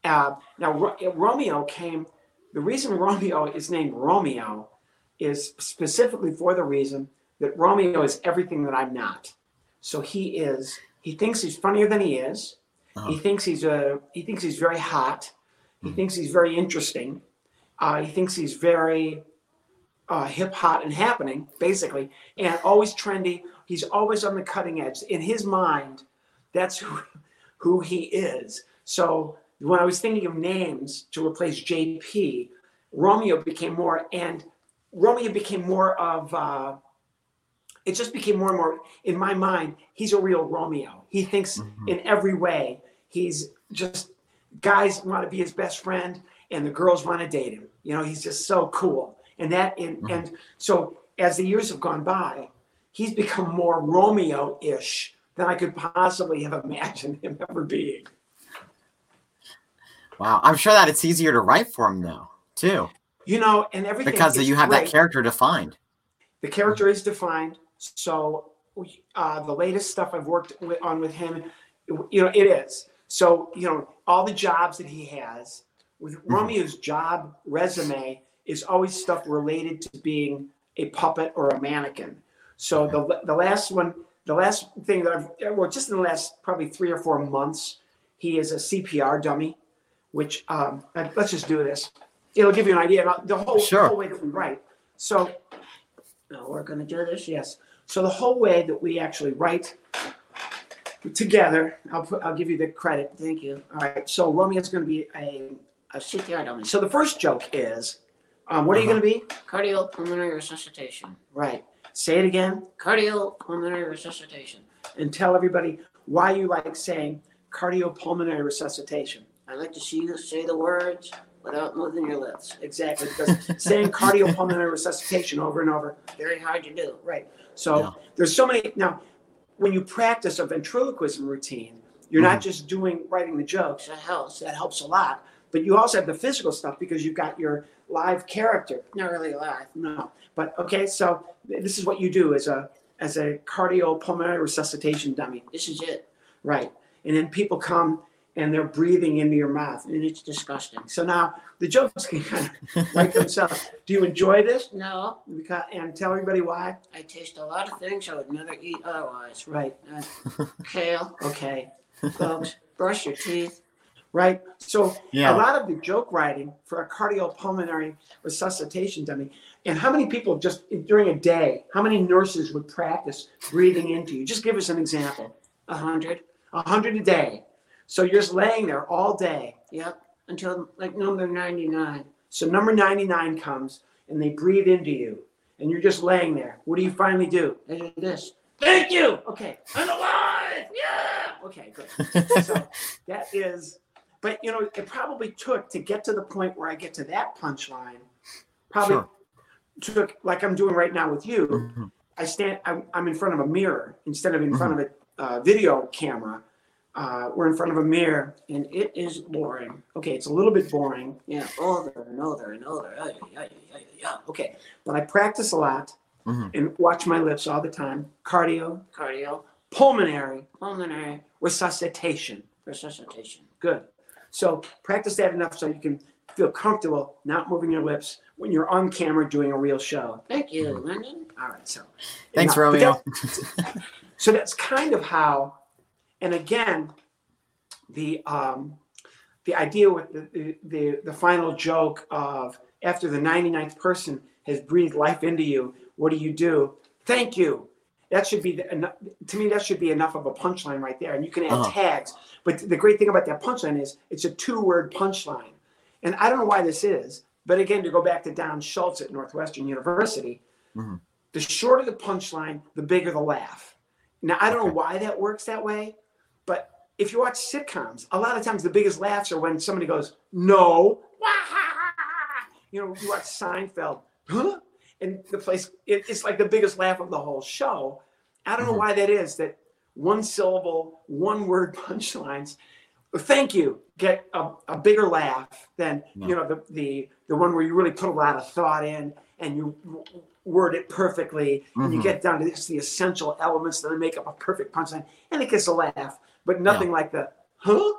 uh, now Ro- Romeo came, the reason Romeo is named Romeo is specifically for the reason that Romeo is everything that I'm not. So he is, he thinks he's funnier than he is. Uh-huh. He thinks he's a, he thinks he's very hot. He thinks he's very interesting. Uh, he thinks he's very uh, hip, hot, and happening, basically, and always trendy. He's always on the cutting edge. In his mind, that's who, who he is. So when I was thinking of names to replace JP, Romeo became more, and Romeo became more of, uh, it just became more and more, in my mind, he's a real Romeo. He thinks Mhm. in every way, he's just, guys want to be his best friend and the girls want to date him. You know, he's just so cool. And that, and, Mhm. and so as the years have gone by, he's become more Romeo ish than I could possibly have imagined him ever being. Wow, I'm sure that it's easier to write for him now too, You know, and everything because you have that character defined. The character is defined. So uh, the latest stuff I've worked with, on with him, you know, it is. So you know, all the jobs that he has with Romeo's job resume is always stuff related to being a puppet or a mannequin. So the the last one, the last thing that I've well, just in the last probably three or four months, he is a CPR dummy. Which um, let's just do this. It'll give you an idea about the whole, Sure. whole way that we write. So now we're going to do this. Yes. So the whole way that we actually write together, I'll put, I'll give you the credit. Thank you. All right. So Romeo's going to be a, a CPR dummy. So the first joke is, um, what are you Uh-huh. going to be? Cardiopulmonary resuscitation. Right. Say it again Cardiopulmonary resuscitation. and tell everybody why you like saying cardiopulmonary resuscitation. I like to see you say the words without moving your lips. Exactly. Because saying cardiopulmonary resuscitation over and over Very hard to do. Right. So Yeah. there's so many now. When you practice a ventriloquism routine, you're not mm-hmm. just doing writing the jokes. That helps. That helps a lot. But you also have the physical stuff because you've got your live character. Not really live. No. But okay. So this is what you do: as a as a cardiopulmonary resuscitation dummy. This is it. Right. And then people come and they're breathing into your mouth. And it's disgusting. So now the jokes can kind of write themselves. Do you enjoy this? No, Because, and tell everybody why. I taste a lot of things I would never eat otherwise. Right. Uh, kale, Okay. folks, brush your teeth. Right. So Yeah. a lot of the joke writing for a cardiopulmonary resuscitation dummy. And how many people just during a day, how many nurses would practice breathing into you? Just give us an example. A hundred. A hundred a day. So you're just laying there all day. Yep. Until like number 99. So number 99 comes and they breathe into you. And you're just laying there. What do you finally do? I did this. Thank you. Okay. I'm alive. Yeah. Okay, good. So that is, but you know, it probably took to get to the point where I get to that punchline, probably Sure. took, like I'm doing right now with you. Mhm. I stand, I'm, I'm in front of a mirror instead of in front of a uh, video camera. Uh, we're in front of a mirror and it is boring. Okay, it's a little bit boring. Yeah, older and older and older. Ay, ay, ay, ay, ay. Okay, but I practice a lot Mhm. and watch my lips all the time. Cardio, Cardio, pulmonary, pulmonary resuscitation. resuscitation. Good. So practice that enough so you can feel comfortable not moving your lips when you're on camera doing a real show. Thank you, Lyndon. All right. So Thanks, enough. Romeo. that- so that's kind of how, and again, the um, the idea with the, the the final joke of after the 99th person has breathed life into you, what do you do? Thank you. That should be the, to me. That should be enough of a punchline right there, and you can add Uh-huh. tags. But the great thing about that punchline is it's a two-word punchline, and I don't know why this is. But again, to go back to Don Schultz at Northwestern University, Mhm. the shorter the punchline, the bigger the laugh. Now I don't know why that works that way, if you watch sitcoms, a lot of times the biggest laughs are when somebody goes, "No," you know. You watch Seinfeld, huh? And the place, it, it's like the biggest laugh of the whole show. I don't know Mhm. why that is. That one syllable, one word punchlines. Thank you. Get a, a bigger laugh than Yeah. you know the, the the one where you really put a lot of thought in and you word it perfectly and you Mhm. get down to just the essential elements that make up a perfect punchline and it gets a laugh, but nothing like the huh?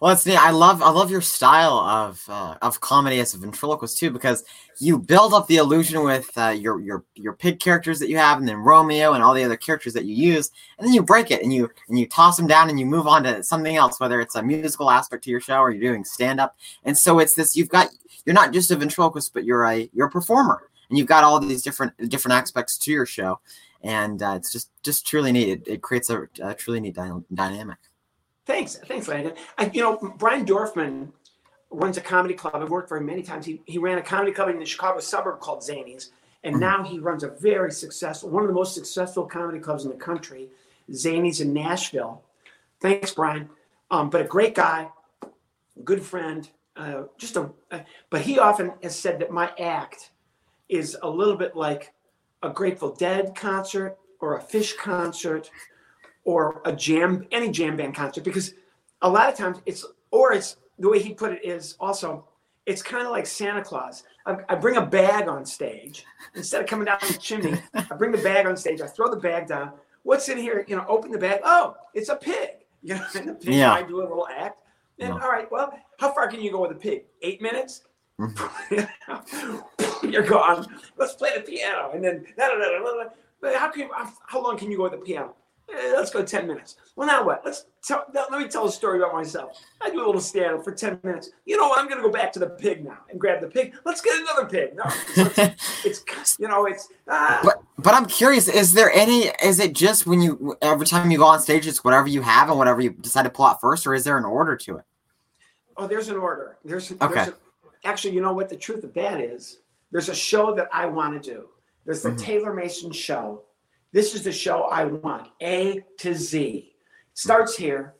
Well, it's neat. I love I love your style of uh, of comedy as a ventriloquist too, because you build up the illusion with uh, your your your pig characters that you have, and then Romeo and all the other characters that you use, and then you break it and you and you toss them down and you move on to something else, whether it's a musical aspect to your show or you're doing stand up. And so it's this you've got you're not just a ventriloquist, but you're a you're a performer, and you've got all these different different aspects to your show, and uh, it's just just truly neat. It, it creates a, a truly neat dy- dynamic. Thanks, thanks, Landon. I, you know, Brian Dorfman runs a comedy club. I've worked for him many times. He, he ran a comedy club in the Chicago suburb called Zanies, and Mhm. now he runs a very successful, one of the most successful comedy clubs in the country, Zanies in Nashville. Thanks, Brian. Um, but a great guy, good friend. Uh, just a, uh, but he often has said that my act is a little bit like a Grateful Dead concert or a Phish concert or a jam any jam band concert because a lot of times it's or it's the way he put it is also it's kind of like Santa Claus. I, I bring a bag on stage instead of coming down the chimney. I bring the bag on stage. I throw the bag down. What's in here? You know, open the bag. Oh, it's a pig. You know, and the pig. Yeah. I do a little act. And Yeah. all right, well, how far can you go with a pig? Eight minutes. You're gone. Let's play the piano, and then da, da, da, da, how can how long can you go with the piano? Eh, let's go 10 minutes. Well, now what? Let's tell, now, let me tell a story about myself. I do a little stand up for 10 minutes. You know what? I'm going to go back to the pig now and grab the pig. Let's get another pig. No, it's, it's you know, it's, ah, But but I'm curious, is there any is it just when you every time you go on stage it's whatever you have and whatever you decide to pull out first, or is there an order to it? oh, there's an order. There's, there's Okay. a, actually, you know what the truth of that is? There's a show that I want to do. There's the Mhm. Taylor Mason show. This is the show I want, A to Z. Starts here,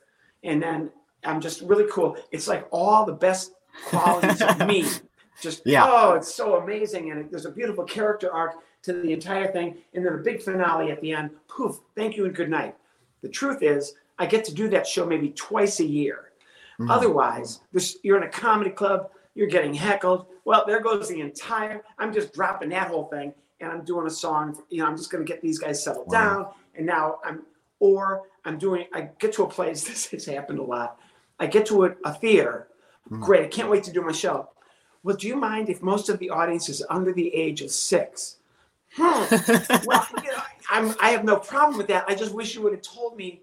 and then I'm just really cool. It's like all the best qualities of me. Just Yeah. oh, it's so amazing, and it, there's a beautiful character arc to the entire thing, and then a big finale at the end. Poof! Thank you and good night. The truth is, I get to do that show maybe twice a year. Mhm. Otherwise, this, you're in a comedy club, you're getting heckled. Well, there goes the entire. I'm just dropping that whole thing, and I'm doing a song. You know, I'm just going to get these guys settled Wow. down, and now I'm or I'm doing. I get to a place. This has happened a lot. I get to a, a theater. Mhm. Great. I can't wait to do my show. Well, do you mind if most of the audience is under the age of six? Hmm. well, you know, I'm, I have no problem with that. I just wish you would have told me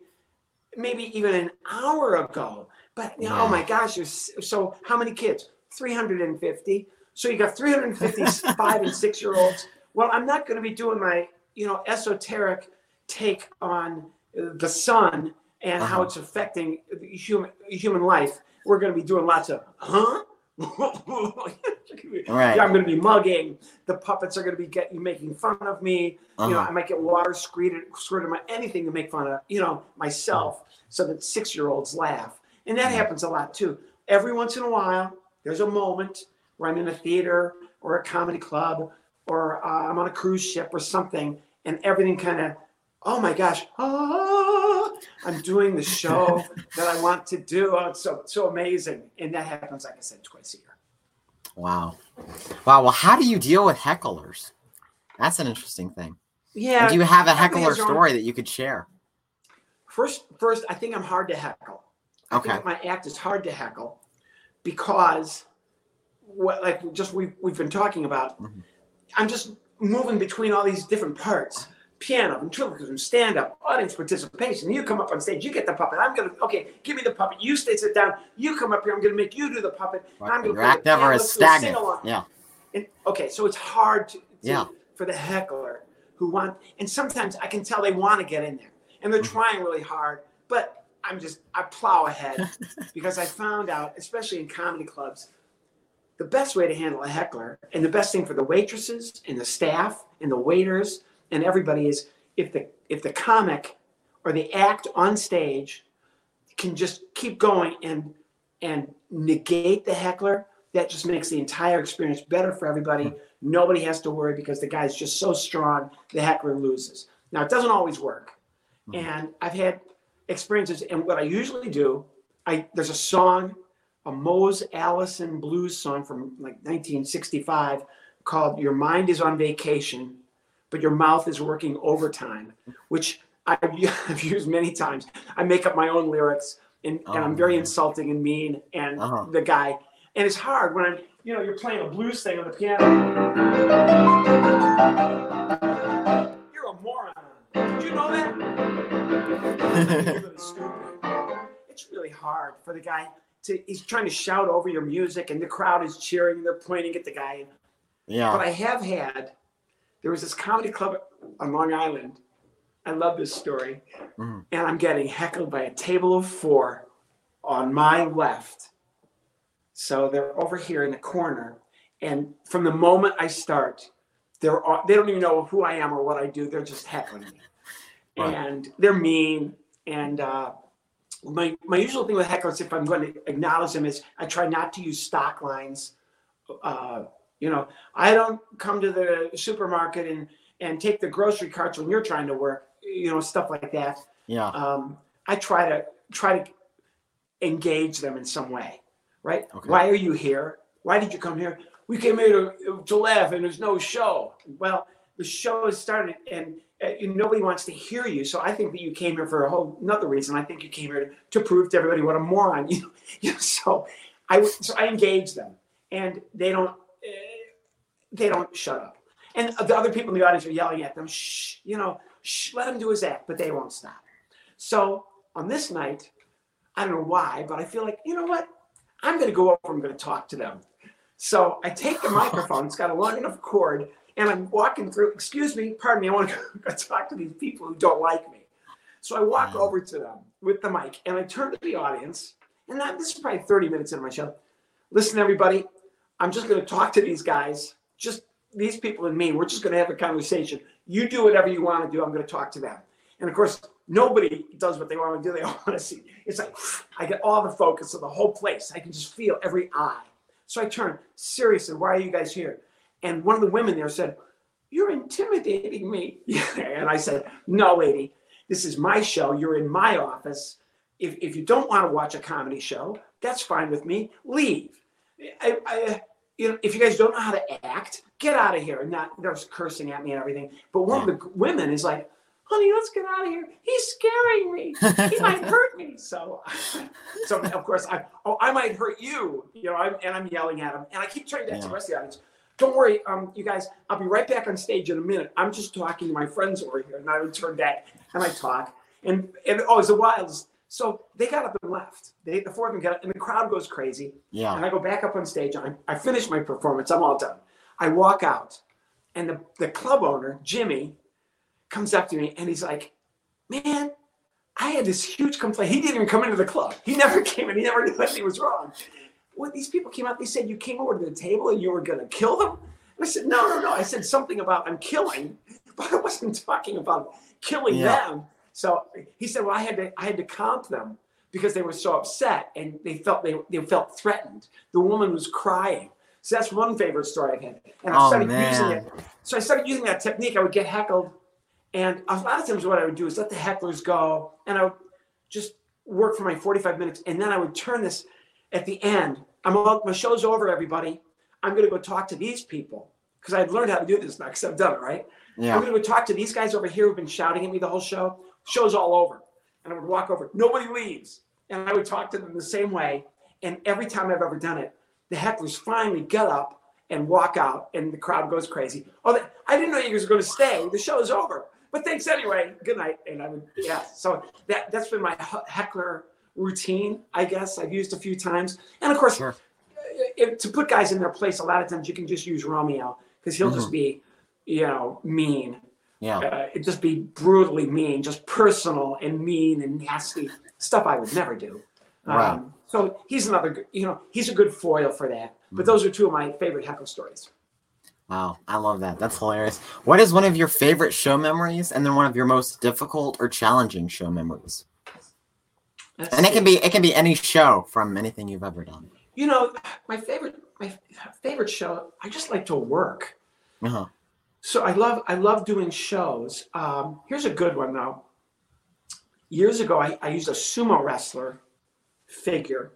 maybe even an hour ago. But you know, oh my gosh, you're, so how many kids? 350. So you got 350 five and six year olds. Well, I'm not going to be doing my you know esoteric take on the sun and how Uh-huh. it's affecting human human life. We're going to be doing lots of huh. Right. Yeah, I'm going to be mugging. The puppets are going to be getting making fun of me. You know, Uh-huh. I might get water squirted, squirted my anything to make fun of, you know, myself, so that six year olds laugh. And that happens a lot too. Every once in a while, there's a moment where I'm in a theater or a comedy club or uh, I'm on a cruise ship or something, and everything kind of, oh my gosh, ah, I'm doing the show that I want to do. Oh, it's so so amazing, and that happens, like I said, twice a year. Wow. Wow. Well, how do you deal with hecklers? That's an interesting thing. Yeah. And do you have a heckler their own- story that you could share? First, first, I think I'm hard to heckle. I Okay. think my act is hard to heckle because what like just we we've been talking about. Mhm. I'm just moving between all these different parts. Piano, ventriloquism, stand up, audience participation. You come up on stage, you get the puppet. I'm gonna okay, give me the puppet. You stay sit down. You come up here. I'm gonna make you do the puppet. and I'm gonna Your act never piano, is let's do a stagnant. Yeah. And, okay, so it's hard to, to- Yeah. for the heckler who want, and sometimes I can tell they want to get in there, and they're Mhm. trying really hard, but I'm just I plow ahead because I found out, especially in comedy clubs, the best way to handle a heckler, and the best thing for the waitresses and the staff and the waiters and everybody is if the if the comic or the act on stage can just keep going and and negate the heckler that just makes the entire experience better for everybody. Nobody has to worry because the guy's just so strong the heckler loses. Now it doesn't always work. Mhm. and i've had experiences and what i usually do i there's a song a mose allison blues song from like 1965 called your mind is on vacation but your mouth is working overtime which I've, used many times i make up my own lyrics and, and i'm very Oh. insulting and mean and Uh-huh. the guy and it's hard when i'm you know you're playing a blues thing on the piano you're a moron did you know that You're really stupid. It's really hard for the guy to. He's trying to shout over your music, and the crowd is cheering. They're pointing at the guy. Yeah. But I have had. There was this comedy club on Long Island. I love this story, Mhm. and I'm getting heckled by a table of four on my left. So they're over here in the corner, and from the moment I start, they're all, they don't even know who I am or what I do. They're just heckling me, Right. and they're mean. And uh, my my usual thing with hecklers, if I'm going to acknowledge them, is I try not to use stock lines. Uh, you know, I don't come to the supermarket and and take the grocery carts when you're trying to work. You know, stuff like that. Yeah. Um, I try to try to engage them in some way, right? Okay. Why are you here? Why did you come here? We came here to, to laugh, and there's no show. Well, the show has started, and nobody wants to hear you. So I think that you came here for a whole another reason. I think you came here to, to prove to everybody what a moron you. you know, so I so I engage them, and they don't uh, they don't shut up. And the other people in the audience are yelling at them, shh, you know, shh, let him do his act, but they won't stop. So on this night, I don't know why, but I feel like, you know what? I'm going to go over, I'm going to talk to them. So I take the microphone, it's got a long enough cord, and I'm walking through, excuse me, pardon me, I want to go talk to these people who don't like me. So I walk Wow. over to them with the mic, and I turn to the audience, and that, this is probably 30 minutes into my show. Listen, everybody, I'm just going to talk to these guys, just these people and me. We're just going to have a conversation. You do whatever you want to do. I'm going to talk to them. And of course, nobody does what they want to do. They all want to see. It's like I get all the focus of the whole place. I can just feel every eye. So I turn, seriously, why are you guys here? And one of the women there said, You're intimidating me. and I said, No, lady, this is my show. You're in my office. If, if you don't want to watch a comedy show, that's fine with me. Leave. I, I, you know, if you guys don't know how to act, get out of here. And not they're cursing at me and everything. But one of the women is like, honey, let's get out of here. He's scaring me. He might hurt me. So, so of course, I oh, I might hurt you. You know, I'm, and I'm yelling at him, and I keep turning back to the rest of the audience. Don't worry, um, you guys. I'll be right back on stage in a minute. I'm just talking to my friends over here, and I would turn back and I talk, and and oh, it's the wildest. So they got up and left. They the four of them got up, and the crowd goes crazy. Yeah. And I go back up on stage. I, I finish my performance. I'm all done. I walk out, and the, the club owner, Jimmy, comes up to me and he's like, Man, I had this huge complaint. He didn't even come into the club. He never came in. He never knew anything was wrong. When these people came out, they said you came over to the table and you were going to kill them. And I said, No, no, no. I said something about I'm killing, but I wasn't talking about killing Yeah. them. So he said, Well, I had to I had to comp them because they were so upset and they felt they, they felt threatened. The woman was crying. So that's one favorite story I've had. And I Oh, started using it. So I started using that technique. I would get heckled. And a lot of times what I would do is let the hecklers go and I would just work for my 45 minutes. And then I would turn this at the end. I'm all, my show's over, everybody. I'm going to go talk to these people because I've learned how to do this now because I've done it, right? I'm going to go talk to these guys over here who've been shouting at me the whole show. Show's all over. And I would walk over. Nobody leaves. And I would talk to them the same way. And every time I've ever done it, the hecklers finally get up and walk out, and the crowd goes crazy. Oh, they, I didn't know you guys were going to stay. The show's over. But thanks anyway. Good night. And I would, yeah. So that, that's been my heckler routine, I guess. I've used a few times. And of course, Sure. if, to put guys in their place, a lot of times you can just use Romeo because he'll Mm-hmm. just be, you know, mean. Yeah. Uh, it just be brutally mean, just personal and mean and nasty stuff I would never do. Right. Um, so he's another, you know, he's a good foil for that. But Mm-hmm. those are two of my favorite heckle stories. Wow, I love that. That's hilarious. What is one of your favorite show memories, and then one of your most difficult or challenging show memories? Let's And it can be it can be any show from anything you've ever done. you know, my favorite, my favorite show. I just like to work. Uh-huh. So I love I love doing shows. Um, here's a good one though. Years ago, I, I used a sumo wrestler figure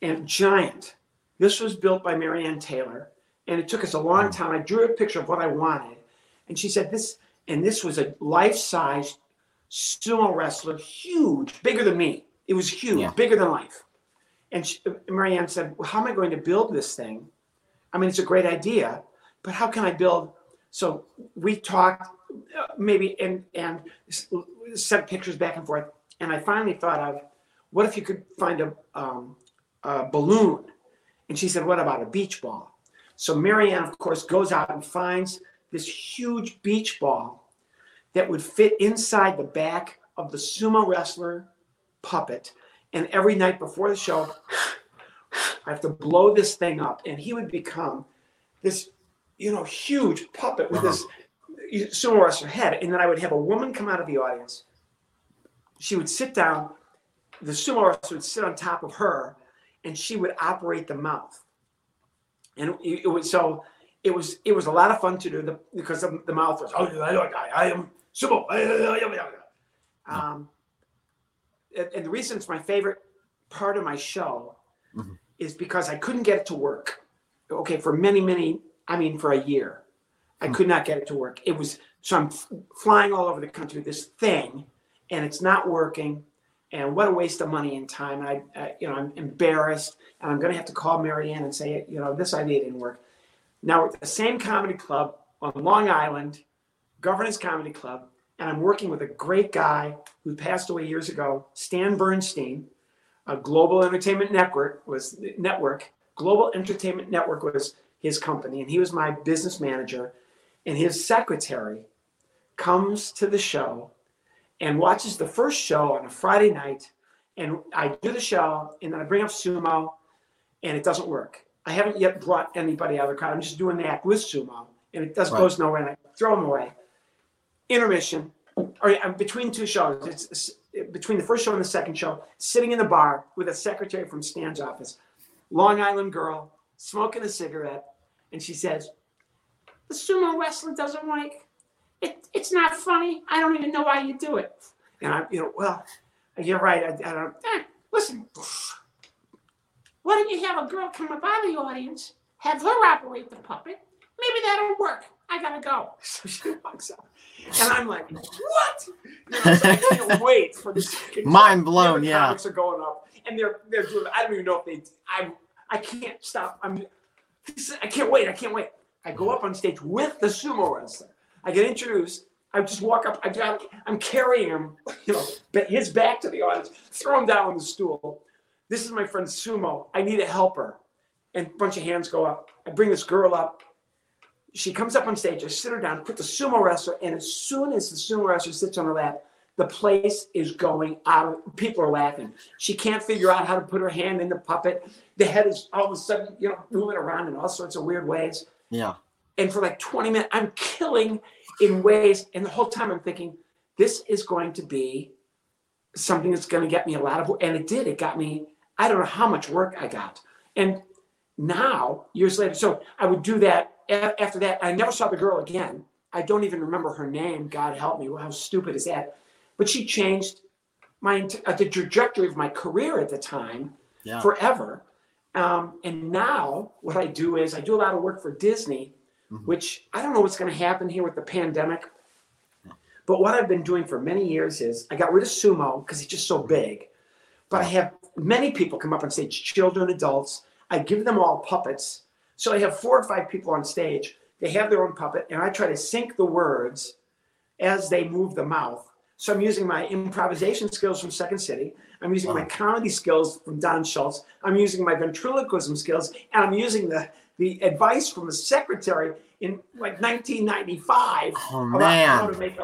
and giant. This was built by Marianne Taylor, and it took us a long time. I drew a picture of what I wanted, and she said this, and this was a life-size sumo wrestler, huge, bigger than me. It was huge, Yeah. bigger than life. And she, Marianne said, "Well, how am I going to build this thing? I mean, it's a great idea, but how can I build?" So we talked, uh, maybe, and and sent pictures back and forth. And I finally thought of, what if you could find a, um, a balloon? And she said, what about a beach ball? So Marianne, of course, goes out and finds this huge beach ball that would fit inside the back of the sumo wrestler puppet. And every night before the show, I have to blow this thing up, and he would become this, you know, huge puppet with this sumo wrestler head. And then I would have a woman come out of the audience. She would sit down. The sumo wrestler would sit on top of her, and she would operate the mouth. And it, was so. It was it was a lot of fun to do the, because of the mouth was. Oh, I, I, I am sumo. Um, and, and the reason it's my favorite part of my show Mhm. is because I couldn't get it to work. Okay, for many, many, I mean, for a year, I could not get it to work. It was so I'm f- flying all over the country with this thing, and it's not working. And what a waste of money and time. And I, uh, you know, I'm embarrassed, and I'm going to have to call Marianne and say, you know, this idea didn't work. Now we're at the same comedy club on Long Island, Governor's Comedy Club, and I'm working with a great guy who passed away years ago, Stan Bernstein. A Global Entertainment Network was network. Global Entertainment Network was his company, and he was my business manager. And his secretary comes to the show and watches the first show on a Friday night. And I do the show, and then I bring up sumo, and it doesn't work. I haven't yet brought anybody out of the crowd. I'm just doing the act with sumo, and it does Right. goes nowhere, and I throw them away. Intermission, or I'm between two shows. It's, between the first show and the second show, sitting in the bar with a secretary from Stan's office, Long Island girl, smoking a cigarette, and she says, "The sumo wrestling doesn't like It, it's not funny. I don't even know why you do it." And I, you know, well, you're right. I, I don't. Eh, listen, why don't you have a girl come up out of the audience, have her operate the puppet. Maybe that'll work. I gotta go. So she walks out. And I'm like, what? You know, so I can't wait for this. Mind blown, The yeah. comics are going up, and they're they're doing. I don't even know if they. I I can't stop. I'm. I can't wait. I can't wait. I go up on stage with the sumo wrestler. I get introduced. I just walk up. I got, I'm carrying him, you know, but his back to the audience. Throw him down on the stool. This is my friend Sumo. I need a helper. And a bunch of hands go up. I bring this girl up. She comes up on stage. I sit her down, put the sumo wrestler, and as soon as the sumo wrestler sits on her lap, the place is going out. Of, people are laughing. She can't figure out how to put her hand in the puppet. The head is all of a sudden, you know, moving around in all sorts of weird ways. Yeah. And for like 20 minutes, I'm killing in ways. And the whole time I'm thinking, this is going to be something that's going to get me a lot of work. And it did. It got me, I don't know how much work I got. And now, years later, so I would do that. After that, I never saw the girl again. I don't even remember her name. God help me. How stupid is that? But she changed my uh, the trajectory of my career at the time Yeah. forever. Um, and now what I do is I do a lot of work for Disney, Mhm. which I don't know what's going to happen here with the pandemic. But what I've been doing for many years is I got rid of sumo because it's just so big. But I have many people come up on stage, children, adults. I give them all puppets. So I have four or five people on stage. They have their own puppet, and I try to sync the words as they move the mouth. So I'm using my improvisation skills from Second City. I'm using my comedy skills from Don Schultz. I'm using my ventriloquism skills, and I'm using the the advice from the secretary in like 1995 Oh about how man. to make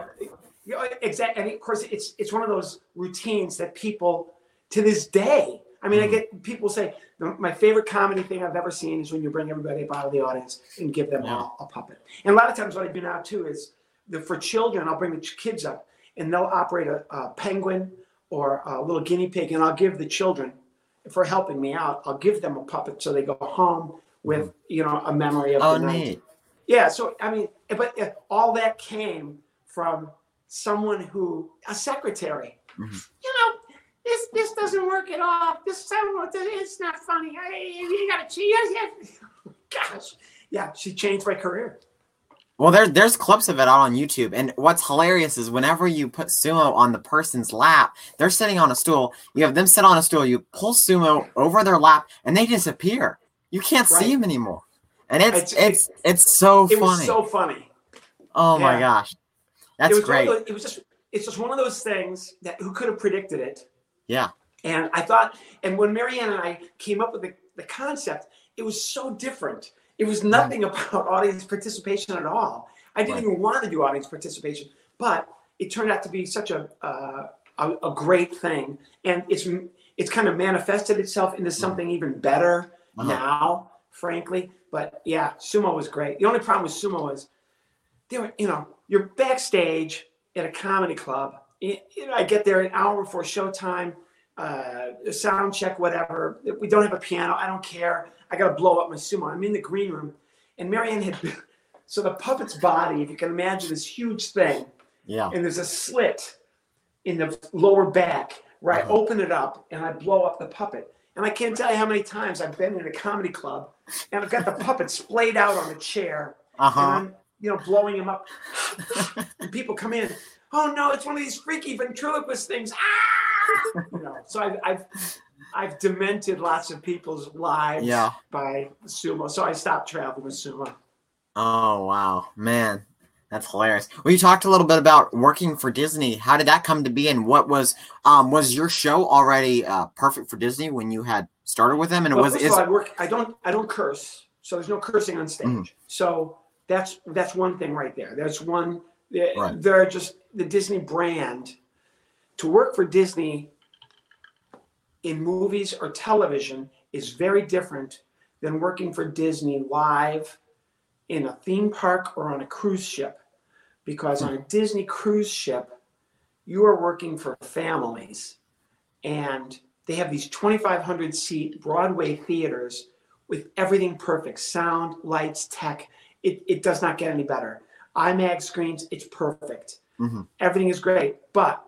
you know, exactly. And of course, it's it's one of those routines that people to this day. I mean, I Mhm. get people say "The- my favorite comedy thing I've ever seen is when you bring everybody up out of the audience and give them Yeah. all a puppet. And a lot of times, what I do now too is the, for children, I'll bring the kids up and they'll operate a, a penguin or a little guinea pig, and I'll give the children for helping me out. I'll give them a puppet so they go home with you know a memory of Oh, the night. neat. Yeah, so I mean, but uh, all that came from someone who a secretary. Mhm. You know, this doesn't work at all. This someone oh, it's not funny. Hey, you gotta cheat. Gosh, yeah, she changed my career. Well, there, there's clips of it out on YouTube, and what's hilarious is whenever you put sumo on the person's lap, they're sitting on a stool. You have them sit on a stool. You pull sumo over their lap, and they disappear. You can't Right. see them anymore, and it's It's- it's it's so It was funny. so funny. oh my yeah. gosh, it that's was great. those- it was just it's just one of those things that who could have predicted it. Yeah. And I thought, and when Marianne and I came up with the, the concept, it was so different. It was nothing about audience participation at all. I didn't Right. even want to do audience participation, but it turned out to be such a uh, a, a great thing, and it's it's kind of manifested itself into something even better Uh-huh. now, frankly. But yeah, sumo was great. The only problem with sumo is they were, you know, you're backstage at a comedy club. You know, I get there an hour before showtime, uh, sound check, whatever. We don't have a piano. I don't care. I got to blow up my sumo. I'm in the green room, and Marianne had. So the puppet's body, if you can imagine, this huge thing, Yeah. and there's a slit in the lower back where I Uh-huh. open it up and I blow up the puppet. And I can't tell you how many times I've been in a comedy club and I've got the puppet splayed out on a chair Uh and. I'm, you know, blowing him up. and people come in, oh no, it's one of these freaky ventriloquist things. Ah! You know, so I've, I've, I've demented lots of people's lives Yeah. by sumo. So I stopped traveling with sumo. Oh wow, man, that's hilarious. Well, you talked a little bit about working for Disney. How did that come to be, and what was um was your show already uh, perfect for Disney when you had started with them? And Well, was first is all, I work. I don't. I don't curse, so there's no cursing on stage. Mhm. So that's that's one thing right there. There's one. Right. they're just the Disney brand. To work for Disney in movies or television is very different than working for Disney live in a theme park or on a cruise ship, because on a Disney cruise ship, you are working for families, and they have these 2,500 seat Broadway theaters with everything perfect sound, lights, tech. It, it does not get any better. IMAX screens, it's perfect. Mhm. Everything is great, but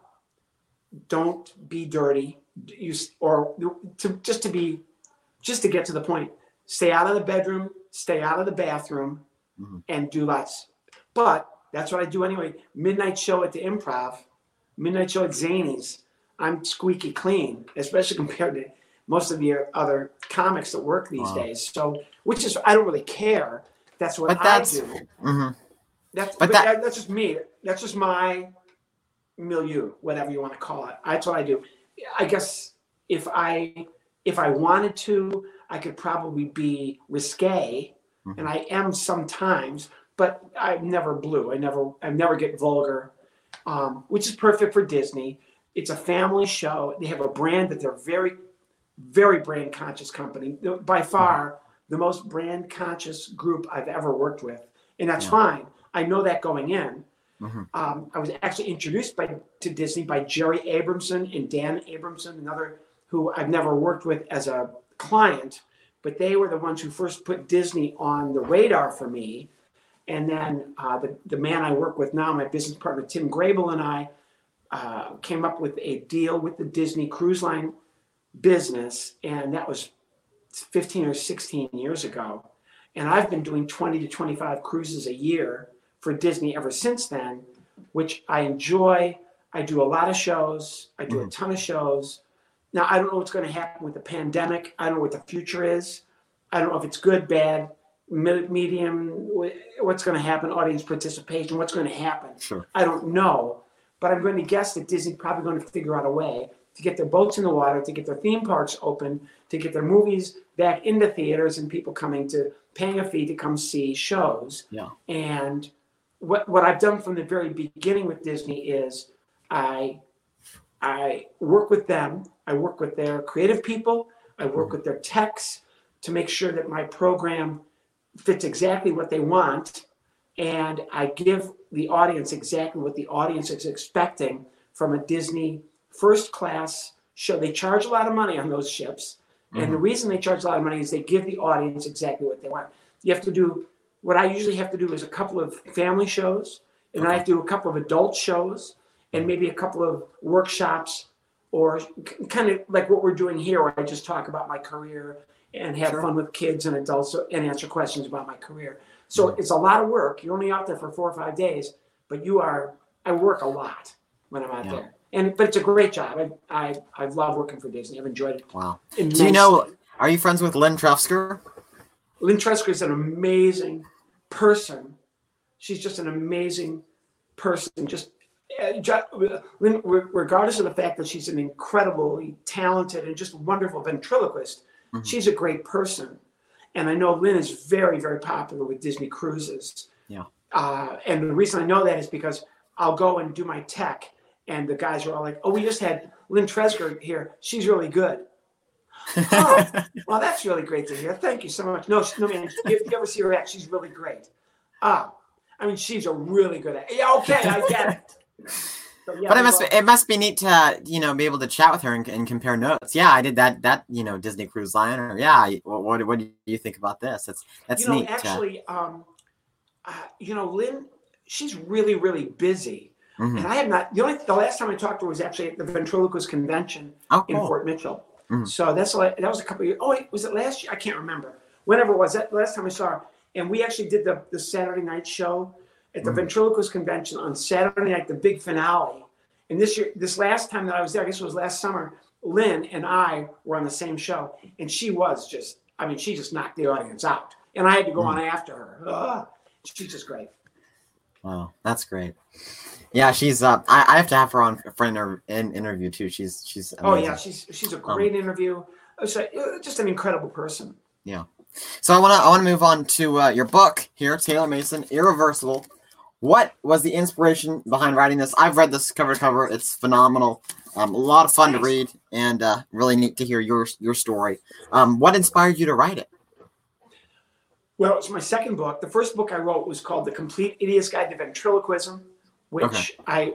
don't be dirty. You, or to, just to be, just to get to the point, stay out of the bedroom, stay out of the bathroom, Mhm. and do lots. But that's what I do anyway. Midnight show at the improv, midnight show at Zanies. I'm squeaky clean, especially compared to most of the other comics that work these Wow. days. So, which is, I don't really care. That's what But I that's- do. hmm That's But but, that- that, that's just me. That's just my milieu, whatever you want to call it. That's what I do. I guess if I if I wanted to, I could probably be risque, and I am sometimes, but I'm never blue. I never I never get vulgar, um, which is perfect for Disney. It's a family show. They have a brand that they're very, very brand conscious company. By far, the most brand conscious group I've ever worked with, and that's Yeah. fine. I know that going in. Mhm. Um, I was actually introduced by to Disney by Jerry Abramson and Dan Abramson, another who I've never worked with as a client, but they were the ones who first put Disney on the radar for me. And then uh, the, the man I work with now, my business partner Tim Grable and I, uh, came up with a deal with the Disney Cruise Line business, and that was 15 or 16 years ago. And I've been doing 20 to 25 cruises a year for Disney ever since then, which I enjoy. I do a lot of shows, I do a mm-hmm. ton of shows. Now, I don't know what's going to happen with the pandemic. I don't know what the future is. I don't know if it's good, bad, me- medium, what's going to happen, audience participation, what's going to happen. Sure. I don't know, but I'm going to guess that Disney's probably going to figure out a way to get their boats in the water, to get their theme parks open, to get their movies back into theaters and people coming to paying a fee to come see shows. Yeah. And what what I've done from the very beginning with Disney is I I work with them. I work with their creative people. I work with their techs to make sure that my program fits exactly what they want, and I give the audience exactly what the audience is expecting from a Disney first class show. They charge a lot of money on those ships, and the mm-hmm. reason they charge a lot of money is they give the audience exactly what they want. You have to do what I usually have to do is a couple of family shows, and then I have to do a couple of adult shows, and maybe a couple of workshops, or kind of like what we're doing here, where I just talk about my career and have Sure. fun with kids and adults and answer questions about my career. So mm-hmm. it's a lot of work. You're only out there for four or five days, but you are. I work a lot when I'm out Yeah. there, and but it's a great job. I I I love working for Disney. I've enjoyed it. Wow. Immensely. Do you know? Are you friends with Lynn Trefzger? Lynn Trefzger is an amazing person. She's just an amazing person. Just uh, Lynn, regardless of the fact that she's an incredibly talented and just wonderful ventriloquist, Mhm. she's a great person. And I know Lynn is very, very popular with Disney cruises. Yeah. Uh, and the reason I know that is because I'll go and do my tech, and the guys are all like, "Oh, we just had Lynn Trefzger here. She's really good." Oh, well, that's really great to hear. Thank you so much. No, she- no, man, if you ever see her act, she's really great. Ah, I mean, she's a really good act. Yeah, okay, I get it. So, yeah, but it must be, it must be neat to you know be able to chat with her and, and compare notes. Yeah, I did that that you know Disney Cruise Line or yeah. What what, what do you think about this? That's that's you know, neat. to- actually, um, uh, you know, Lynn, she's really, really busy. Mhm. And I have not. The only the last time I talked to her was actually at the ventriloquist convention Oh, in. Fort Mitchell. Mhm. So that's like that was a couple of years. Oh, wait, was it last year? I can't remember. Whenever it was that last time I saw her, and we actually did the the Saturday night show at the Mhm. ventriloquist convention on Saturday night, the big finale. And this year, this last time that I was there, I guess it was last summer. Lynn and I were on the same show, and she was just. I mean, she just knocked the audience out, and I had to go on after her. Ugh. she's just great. Wow, that's great. Yeah, she's uh I, I have to have her on for an inter- in interview too. She's she's Oh yeah, she's she's a great interview. Uh, uh, just an incredible person. Yeah. So I want to I want to move on to uh, your book here, Taylor Mason, Irreversible. What was the inspiration behind writing this? I've read this cover to cover. It's phenomenal. Um, a lot of fun to read, and uh, really neat to hear your your story. Um, what inspired you to write it? Well, it's my second book. The first book I wrote was called The Complete Idiot's Guide to Ventriloquism, which Okay. I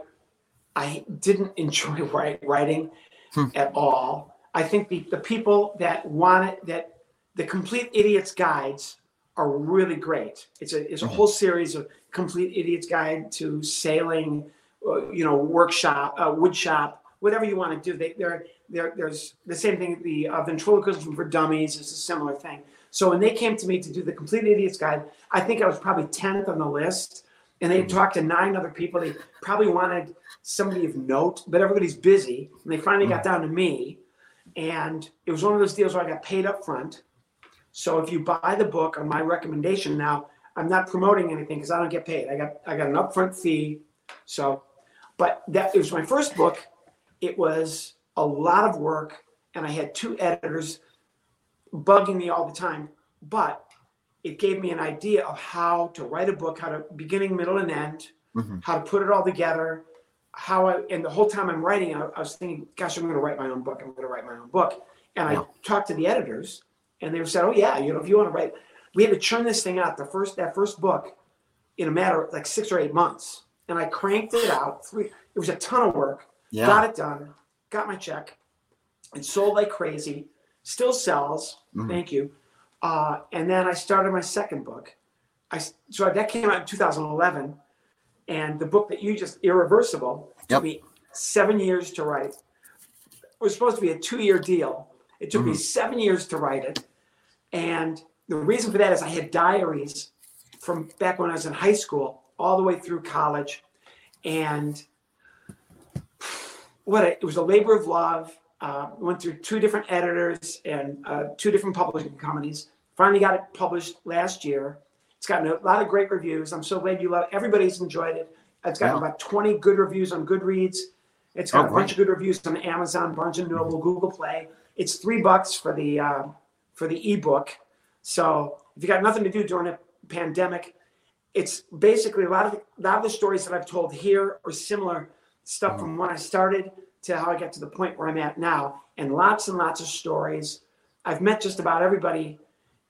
I didn't enjoy writing Hmm. at all. I think the, the people that want it, that the Complete Idiot's Guides are really great. It's a it's a Mhm. whole series of Complete Idiot's Guide to Sailing, uh, you know, workshop, uh, wood shop, whatever you want to do. They, they're, they're, there's the same thing. The uh, ventriloquism for dummies is a similar thing. So when they came to me to do the Complete Idiots Guide, I think I was probably 10th on the list. And they mm-hmm. talked to nine other people. They probably wanted somebody of note, but everybody's busy. And they finally got mm-hmm. down to me. And it was one of those deals where I got paid up front. So if you buy the book on my recommendation, now I'm not promoting anything because I don't get paid. I got I got an upfront fee. So, but that it was my first book. It was a lot of work, and I had two editors bugging me all the time. But it gave me an idea of how to write a book, how to beginning, middle, and end, Mhm. how to put it all together, how I and the whole time I'm writing, I, I was thinking, gosh, I'm going to write my own book. I'm going to write my own book. And I talked to the editors, and they said, oh yeah, you know, if you want to write, we had to churn this thing out. The first that first book in a matter of like six or eight months, and I cranked it out. Three, it was a ton of work. Yeah. Got it done. Got my check. It sold like crazy. Still sells. Mhm. Thank you. Uh, and then I started my second book. I so that came out in 2011, and the book that you just irreversible Yep. took me seven years to write. It was supposed to be a two-year deal. It took me Mhm. seven years to write it, and the reason for that is I had diaries from back when I was in high school all the way through college, and what a, it was a labor of love. Uh, went through two different editors and uh, two different publishing companies. Finally got it published last year. It's gotten a lot of great reviews. I'm so glad you love. it. Everybody's enjoyed it. It's gotten Yeah. about 20 good reviews on Goodreads. It's got Oh, a bunch of good reviews on Amazon, Barnes and Noble, Google Play. It's three bucks for the uh, for the ebook. So if you got nothing to do during a pandemic, it's basically a lot of a lot of the stories that I've told here are similar stuff from when I started to how I got to the point where I'm at now, and lots and lots of stories. I've met just about everybody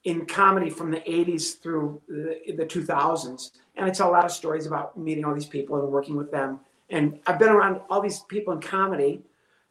in comedy from the 80s through the, the 2000s, and I tell a lot of stories about meeting all these people and working with them. And I've been around all these people in comedy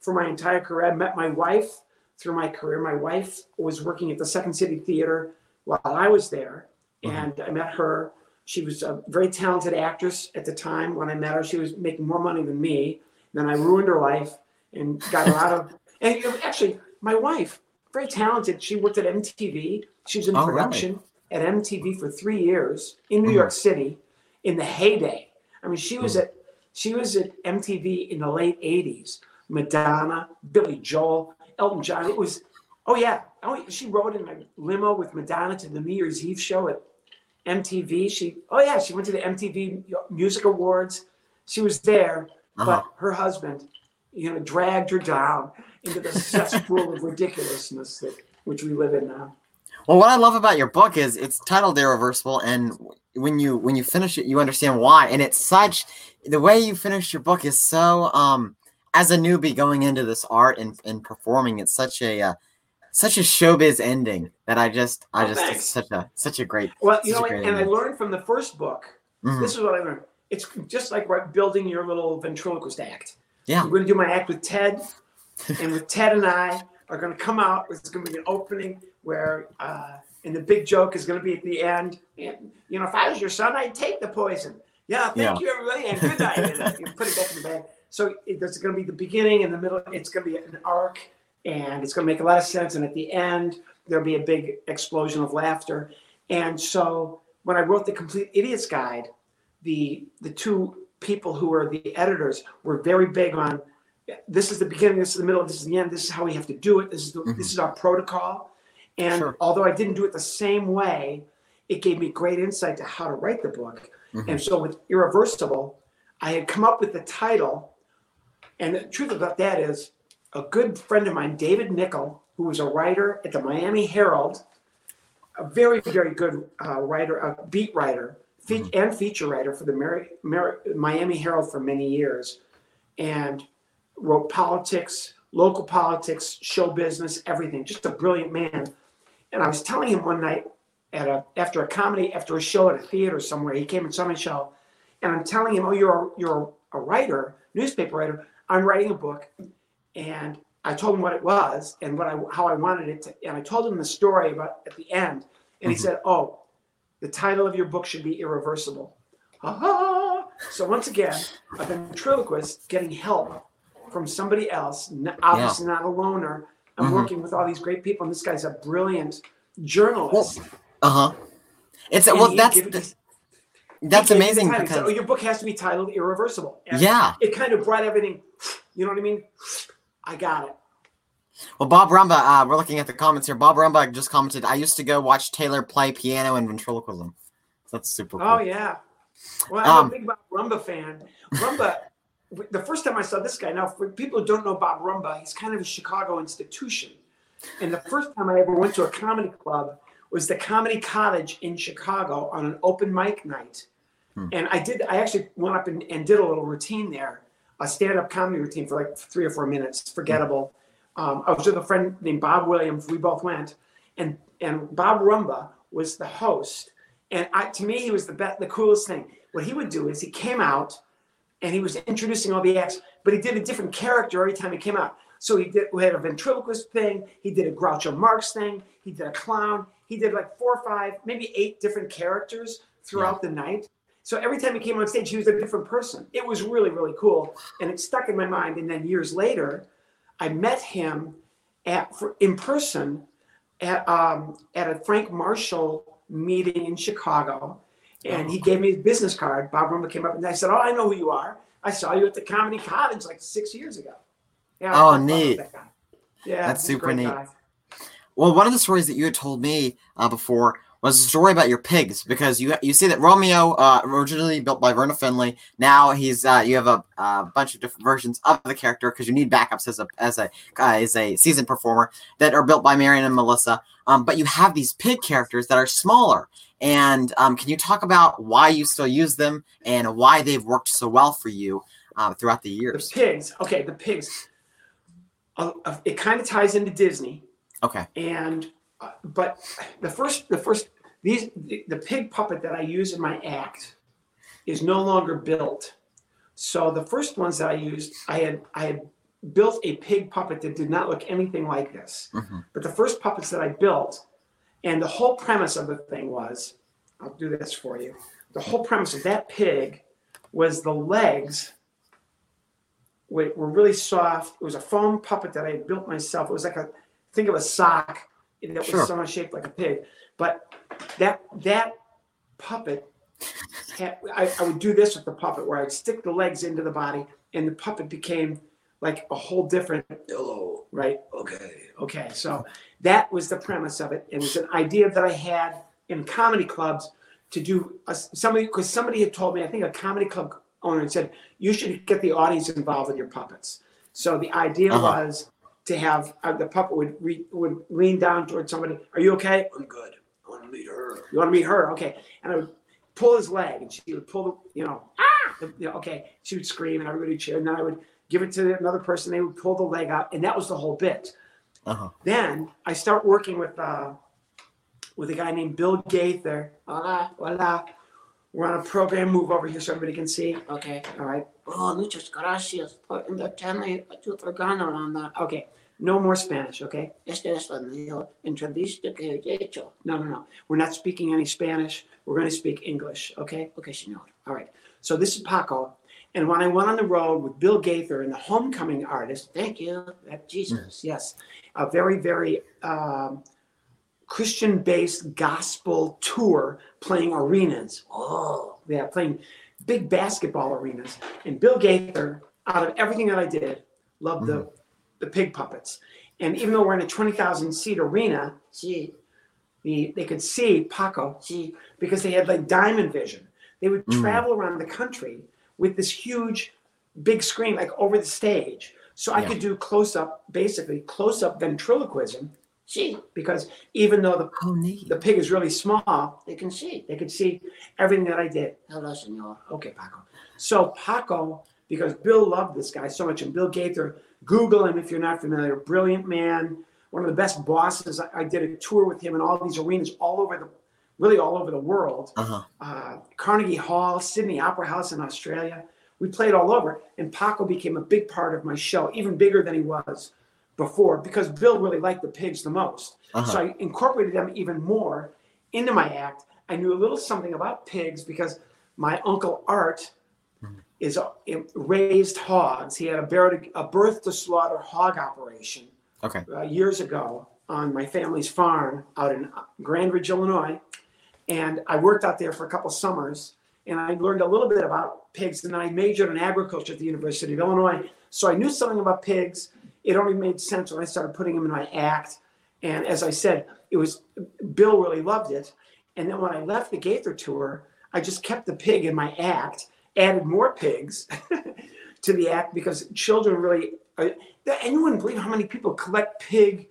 for my entire career. I met my wife through my career. My wife was working at the Second City Theater while I was there, mm-hmm. and I met her. She was a very talented actress at the time. When I met her, she was making more money than me. Then I ruined her life and got her out of. And actually, my wife, very talented. She worked at MTV. She was in really? production at MTV for three years in New Mhm. York City in the heyday. I mean, she was at she was at MTV in the late '80s. Madonna, Billy Joel, Elton John. It was, oh yeah, oh she rode in my limo with Madonna to the New Year's Eve show at MTV. She, oh yeah, she went to the MTV Music Awards. She was there, Uh-huh. but her husband, you know, dragged her down into the cesspool of ridiculousness that which we live in now. Well, what I love about your book is it's titled Irreversible, and when you when you finish it, you understand why. And it's such the way you finish your book is so um as a newbie going into this art and, and performing, it's such a uh, such a showbiz ending that I just I Oh, just thanks. it's such a such a great Well, you know, a what, great and I learned from the first book. Mhm. This is what I learned. It's just like building your little ventriloquist act. Yeah. I'm going to do my act with Ted, and with Ted and I are going to come out. It's going to be an opening where, uh, and the big joke is going to be at the end. And, you know, if I was your son, I'd take the poison. Yeah, thank Yeah. you, everybody, and good night. And, uh, you put it back in the bag. So it, there's going to be the beginning and the middle. It's going to be an arc, and it's going to make a lot of sense. And at the end, there'll be a big explosion of laughter. And so when I wrote the Complete Idiot's Guide, the the two people who are the editors were very big on this is the beginning, this is the middle, this is the end, this is how we have to do it, this is the, this is our protocol. And Sure. although I didn't do it the same way, it gave me great insight to how to write the book. Mhm. And so with Irreversible, I had come up with the title. And the truth about that is a good friend of mine, David Nickel, who was a writer at the Miami Herald, a very, very good uh, writer, a beat writer, fe- and feature writer for the Mary, Mary, Miami Herald for many years, and wrote politics, local politics, show business, everything. Just a brilliant man. And I was telling him one night at a after a comedy, after a show at a theater somewhere, he came and saw my show, and I'm telling him, "Oh, you're a, you're a writer, newspaper writer. I'm writing a book," and I told him what it was and what I how I wanted it to, and I told him the story about at the end, and he Mhm. said, "Oh, the title of your book should be Irreversible." Ah! So once again, a ventriloquist getting help from somebody else, obviously not a loner. I'm Mhm. working with all these great people, and this guy's a brilliant journalist. Uh huh. It's and well, that's gave the- this- that's he gave it the amazing title. He said, because oh, your book has to be titled Irreversible. And yeah. It kind of brought everything, you know what I mean? I got it. Well, Bob Rumba, uh, we're looking at the comments here. Bob Rumba just commented, "I used to go watch Taylor play piano and ventriloquism." That's super cool. Oh yeah. Well, I'm Um, a big Bob Rumba fan. Rumba, the first time I saw this guy. Now, for people who don't know Bob Rumba, he's kind of a Chicago institution. And the first time I ever went to a comedy club was the Comedy Cottage in Chicago on an open mic night. Hmm. And I did. I actually went up and, and did a little routine there, a stand-up comedy routine for like three or four minutes. Forgettable. Um, I was with a friend named Bob Williams. We both went, and and Bob Rumba was the host. And I, to me, he was the best, the coolest thing. What he would do is he came out, and he was introducing all the acts, but he did a different character every time he came out. So he did we had a ventriloquist thing, he did a Groucho Marx thing, he did a clown, he did like four or five, maybe eight different characters throughout the night. So every time he came on stage, he was a different person. It was really, really cool. And it stuck in my mind. And then years later, I met him at for, in person at um, at a Frank Marshall meeting in Chicago, and he gave me his business card. Bob Rumba came up and I said, "Oh, I know who you are. I saw you at the Comedy Cottage like six years ago." Yeah. Oh, neat. that. Yeah, That's super neat. guy. Well, one of the stories that you had told me uh, before was a story about your pigs because you you see that Romeo uh, originally built by Verna Finly. Now he's uh, you have a, a bunch of different versions of the character because you need backups as a as a uh, as a seasoned performer that are built by Marion and Melissa. Um, but you have these pig characters that are smaller. And um, can you talk about why you still use them and why they've worked so well for you uh, throughout the years? The pigs. Okay, the pigs. Uh, uh, it kind of ties into Disney. Okay. and uh, but the first the first these the, the pig puppet that i use in my act is no longer built so the first ones that i used i had i had built a pig puppet that did not look anything like this Mhm. but the first puppets that i built and the whole premise of the thing was i'll do this for you the whole premise of that pig was the legs were, were really soft it was a foam puppet that i had built myself it was like a think of a sock that was Sure. somewhat shaped like a pig. But that that puppet, had, I, I would do this with the puppet where I'd stick the legs into the body, and the puppet became like a whole different. Hello, right? Okay, okay. So that was the premise of it. It was an idea that I had in comedy clubs to do a, somebody because somebody had told me I think a comedy club owner had said you should get the audience involved with your puppets. So the idea Uh-huh. was to have uh, the puppet would re, would lean down towards somebody. Are you okay? I'm good. I want to meet her. You want to meet her? Okay. And I would pull his leg, and she would pull the you know ah you know, okay. She would scream, and everybody would cheer. And then I would give it to another person. They would pull the leg out, and that was the whole bit. Uh-huh. Then I start working with uh, with a guy named Bill Gaither. Hola, hola. We're on a program. Move over here so everybody can see. Okay. All right. Oh, muchas gracias por invitarme a tu programa. Okay. No more Spanish. Okay. Esta es la mejor entrevista que he hecho. No, no, no. We're not speaking any Spanish. We're going to speak English. Okay. Ok, señor. All right. So this is Paco. And when I went on the road with Bill Gaither and the homecoming artist, Thank you, Jesus. yes, a very, very um, Christian based gospel tour playing arenas. Oh, Yeah, playing big basketball arenas. And Bill Gaither, out of everything that I did, loved the, the pig puppets. And even though we're in a 20,000 seat arena, sí, the, they could see Paco sí. because they had like diamond vision. They would Mm. travel around the country with this huge, big screen, like over the stage. So I Yeah. could do close up, basically close up ventriloquism, See, because even though the, Oh, the pig is really small, they can see. they could see everything that I did. Hello, señor. Okay, Paco. So Paco, because Bill loved this guy so much, and Bill Gaither, Google him if you're not familiar. Brilliant man, one of the best bosses. I, I did a tour with him in all these arenas all over the, really all over the world. Uh-huh. Uh, Carnegie Hall, Sydney Opera House in Australia. We played all over, and Paco became a big part of my show, even bigger than he was before, because Bill really liked the pigs the most. Uh-huh. So I incorporated them even more into my act. I knew a little something about pigs because my uncle Art is a, raised hogs. He had a, bear to, a birth to slaughter hog operation Okay. uh, years ago, on my family's farm out in Grand Ridge, Illinois, and I worked out there for a couple summers, and I learned a little bit about pigs. And then I majored in agriculture at the University of Illinois, so I knew something about pigs. It only made sense when I started putting them in my act. And as I said, it was Bill really loved it. And then when I left the Gaither tour, I just kept the pig in my act, added more pigs to the act because children really, uh, and you wouldn't believe how many people collect pig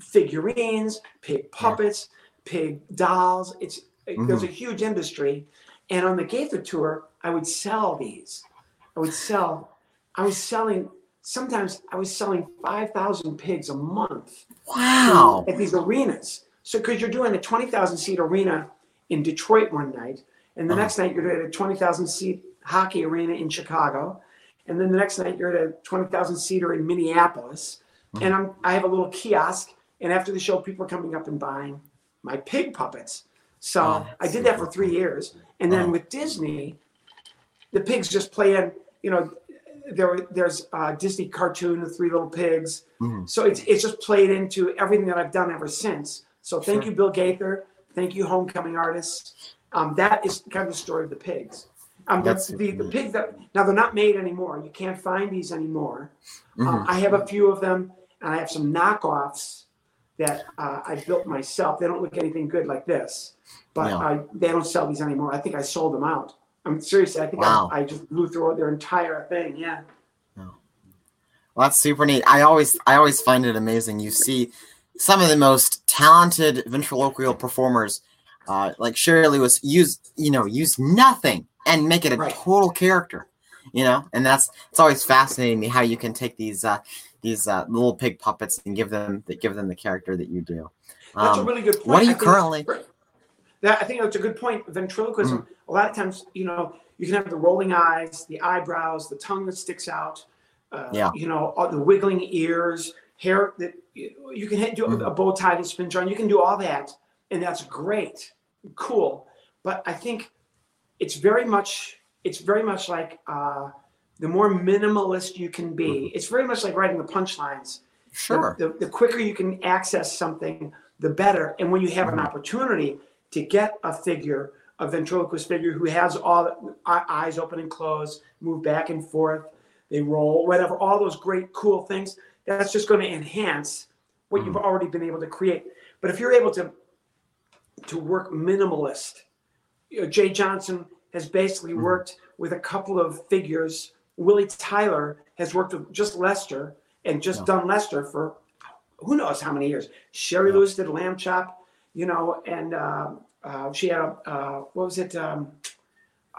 figurines, pig puppets, pig dolls. It's there's a huge industry. And on the Gaither tour, I would sell these. I would sell. I was selling. Sometimes I was selling five thousand pigs a month Wow. at these arenas. So because you're doing a twenty thousand seat arena in Detroit one night, and the Uh-huh. next night you're at a twenty thousand seat hockey arena in Chicago, and then the next night you're at a twenty thousand seater in Minneapolis, Uh-huh. and I'm I have a little kiosk, and after the show people are coming up and buying my pig puppets. So Oh, I did that for three years, and then Uh-huh. with Disney, the pigs just play in. You know, there there's a Disney cartoon, the Three Little Pigs. Mhm. So it's it's just played into everything that I've done ever since. So thank Sure. you, Bill Gaither. Thank you, Homecoming Artists. Um, that is kind of the story of the pigs. Um, That's- the, the pigs that now they're not made anymore. You can't find these anymore. Mhm. Um, I have a few of them, and I have some knockoffs that uh, I built myself. They don't look anything good like this, but Yeah. I, they don't sell these anymore. I think I sold them out. I'm seriously. I think Wow. I, I just blew through their entire thing. Yeah. Well, that's super neat. I always I always find it amazing. You see some of the most talented ventriloquial performers, uh, like Shari Lewis, use you know use nothing and make it a Right. total character. You know, and that's it's always fascinating me how you can take these uh, these uh, little pig puppets and give them that give them the character that you do. That's a Um, really good point. what are you think- currently? That I think that's a good point. Ventriloquism. Mm. A lot of times, you know, you can have the rolling eyes, the eyebrows, the tongue that sticks out. Uh, Yeah. You know, all the wiggling ears, hair that you can hit- do Mhm. a bow tie that spins around. You can do all that, and that's great, cool. But I think it's very much it's very much like uh, the more minimalist you can be. It's very much like writing the punchlines Sure. The, the, quicker you can access something, the better. And when you have an Mhm. opportunity to get a figure, a ventriloquist figure who has all the eyes open and closed, move back and forth, they roll, whatever, all those great, cool things, that's just going to enhance what you've already been able to create. But if you're able to to work minimalist, you know, Jay Johnson has basically Mhm. worked with a couple of figures. Willie Tyler has worked with just Lester and just Yeah. done Lester for who knows how many years. Shari Yeah. Lewis did Lamb Chop, you know, and uh, uh, she had a uh, what was it? Um,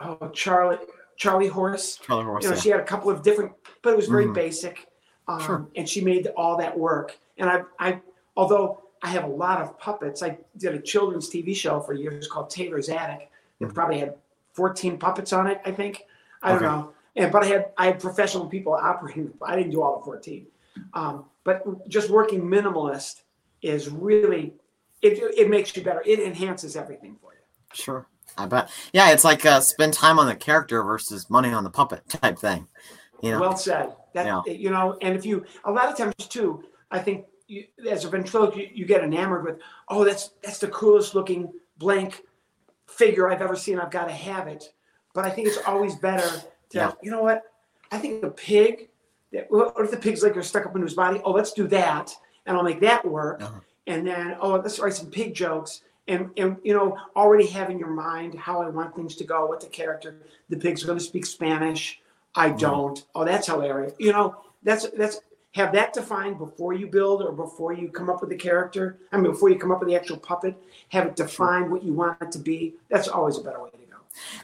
oh, Charlie Charlie Horse. Charlie Horse. You know, yeah. she had a couple of different, but it was very Mhm. basic. Um, Sure. And she made all that work. And I, I, although I have a lot of puppets, I did a children's TV show for years called Taylor's Attic. It Mhm. probably had 14 puppets on it, I think. I don't Okay. know. And but I had I had professional people operating. I didn't do all the 14. Um, but just working minimalist is really it, it makes you better. It enhances everything for you. Sure. I bet. Yeah, it's like uh, spend time on the character versus money on the puppet type thing. You know. Well said. That Yeah. you know, and if you a lot of times too, I think you, as a ventriloquist, you, you get enamored with, oh, that's that's the coolest looking blank figure I've ever seen. I've got to have it. But I think it's always better Yeah. you know what? I think the pig. That, what if the pig's like are stuck up into his body? Oh, let's do that, and I'll make that work. Uh-huh. And then, oh, let's write some pig jokes. And, and you know, already have in your mind how I want things to go, what the character, the pig's going to speak Spanish. I Mhm. don't. Oh, that's hilarious. You know, that's that's have that defined before you build or before you come up with the character. I mean, before you come up with the actual puppet, have it defined what you want it to be. That's always a better way to go.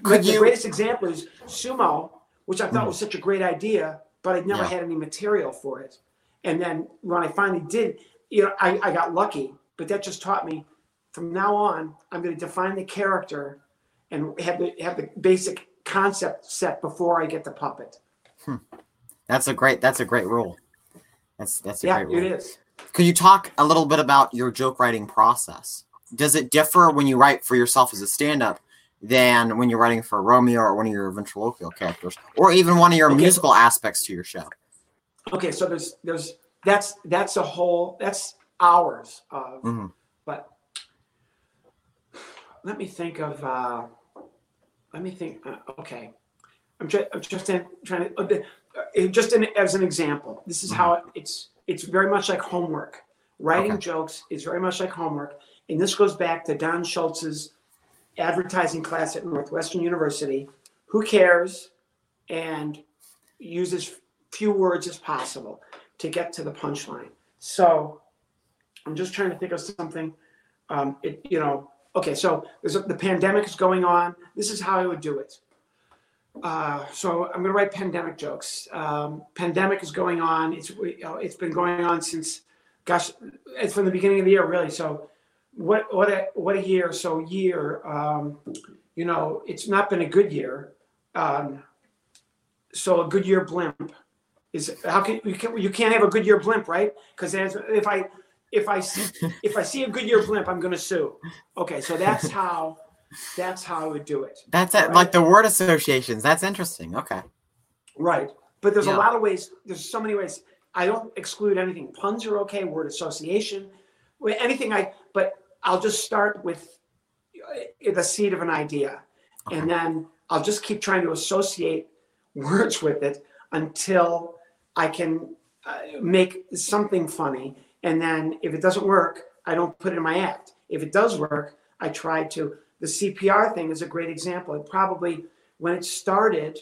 Could But the you- greatest example is sumo, which I thought was such a great idea, but I'd never Yeah. had any material for it. And then when I finally did, you know, I, I got lucky. But that just taught me from now on, I'm going to define the character and have the have the basic concept set before I get the puppet. Hmm. That's a great. That's a great rule. That's that's a Yeah, great rule. it is. Could you talk a little bit about your joke writing process? Does it differ when you write for yourself as a stand-up than when you're writing for Romeo or one of your ventriloquial characters, or even one of your Okay. musical aspects to your show? Okay, so there's there's that's that's a whole that's hours of. Mhm. But let me think of. Uh, let me think. Uh, okay, I'm, try, I'm just in, trying to. Uh, uh, just in, as an example, this is how it, it's. It's very much like homework. Writing Okay. jokes is very much like homework, and this goes back to Don Schultz's advertising class at Northwestern University. Who cares? And use as few words as possible to get to the punchline. So I'm just trying to think of something. Um, it, you know, okay, so there's a, the pandemic is going on. This is how I would do it. Uh, so I'm going to write pandemic jokes. Um, pandemic is going on. It's you know, it's been going on since, gosh, it's from the beginning of the year, really. So what what a what a year. So year. Um, you know, it's not been a good year. Um, so a good year blimp is how can you can you can't have a good year blimp, right? Because if I if I see if I see a good year blimp, I'm going to sue. Okay, so that's how that's how I would do it. That's it. Like the word associations. That's interesting. Okay. Right. But there's Yeah. a lot of ways. There's so many ways. I don't exclude anything. Puns are okay. Word association, anything. I. But I'll just start with uh, the seed of an idea, and then I'll just keep trying to associate words with it until I can uh, make something funny. And then if it doesn't work, I don't put it in my act. If it does work, I try to. The CPR thing is a great example. It probably when it started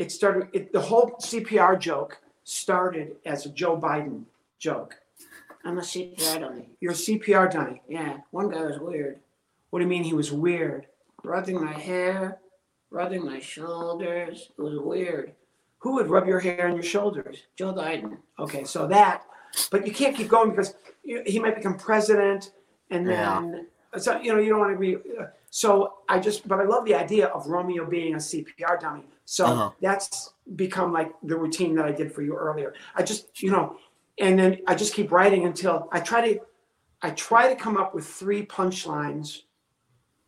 it started it, the whole CPR joke started as a Joe Biden joke. I'm a CPR dummy. You're a CPR dummy. Yeah, one guy was weird. What do you mean he was weird? Rubbing my hair, rubbing my shoulders. It was weird. Who would rub your hair on your shoulders? Joe Biden. Okay, so that, but you can't keep going because you- he might become president, and then so you know you don't want to be. uh, So I just, but I love the idea of Romeo being a CPR dummy. So Uh-huh. that's become like the routine that I did for you earlier. I just, you know, and then I just keep writing until I try to, I try to come up with three punchlines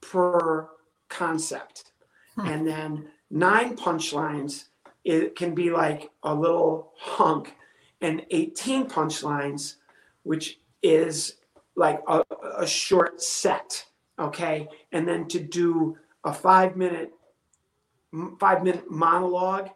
per concept, Hmm. and then nine punchlines. It can be like a little hunk, and 18 punchlines, which is like a, a short set, okay? And then to do a five minute, five minute monologue,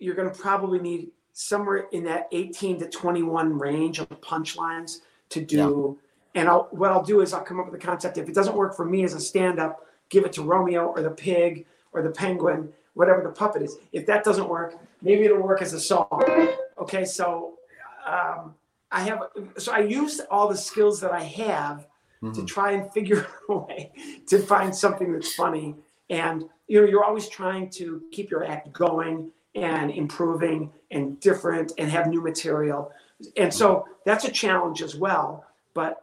you're going to probably need somewhere in that 18 to 21 range of punchlines to do. And I'll, what I'll do is I'll come up with a concept. If it doesn't work for me as a stand up, give it to Romeo or the pig or the penguin, whatever the puppet is. If that doesn't work, maybe it'll work as a song. Okay, so um, I have, so I used all the skills that I have to Mhm. try and figure out a way to find something that's funny. And you know, you're always trying to keep your act going and improving and different and have new material. And so that's a challenge as well. But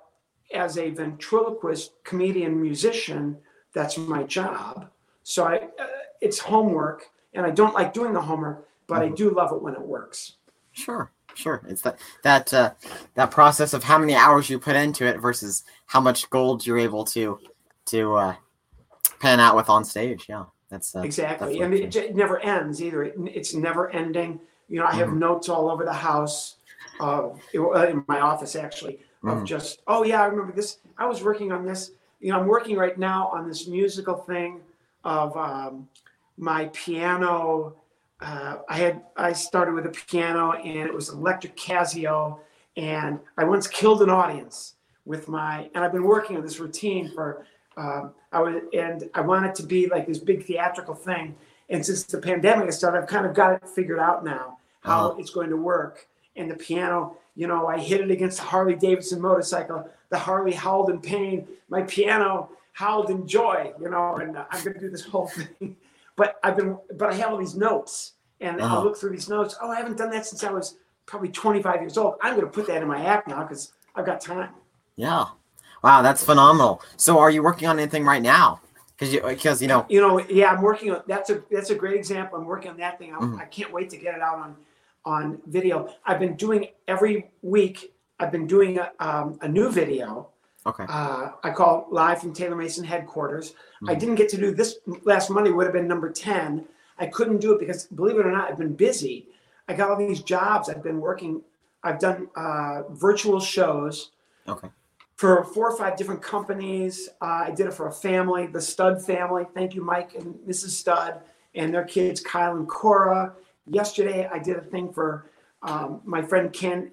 as a ventriloquist, comedian, musician, that's my job. So I, uh, it's homework, and I don't like doing the homework, but I do love it when it works. Sure. Sure. It's that that uh, that process of how many hours you put into it versus how much gold you're able to to uh, pan out with on stage. Yeah. That's uh, Exactly, and it, it never ends either. It, it's never ending. You know, I have notes all over the house, uh, in my office actually, of Mhm. just oh yeah, I remember this. I was working on this. You know, I'm working right now on this musical thing of um, my piano. Uh, I had I started with a piano and it was electric Casio, and I once killed an audience with my. And I've been working on this routine for. Um, I was and I want it to be like this big theatrical thing. And since the pandemic has started, I've kind of got it figured out now how Uh-huh. it's going to work. And the piano, you know, I hit it against the Harley Davidson motorcycle. The Harley howled in pain. My piano howled in joy, you know, and I'm going to do this whole thing. But I've been, but I have all these notes and Uh-huh. I'll look through these notes. Oh, I haven't done that since I was probably 25 years old. I'm going to put that in my act now because I've got time. Yeah. Wow, that's phenomenal. So, are you working on anything right now? Because you because you know. You know, yeah, I'm working on that's a that's a great example. I'm working on that thing. I, Mhm. I can't wait to get it out on on video. I've been doing every week. I've been doing a, um, a new video. Okay. Uh, I call live from Taylor Mason headquarters. I Mhm. didn't get to do this last Monday. Would have been number ten. I couldn't do it because, believe it or not, I've been busy. I got all these jobs. I've been working. I've done uh, virtual shows. Okay. For four or five different companies. Uh, I did it for a family, the Stud family. Thank you, Mike and Mrs. Stud, and their kids, Kyle and Cora. Yesterday, I did a thing for um, my friend Ken,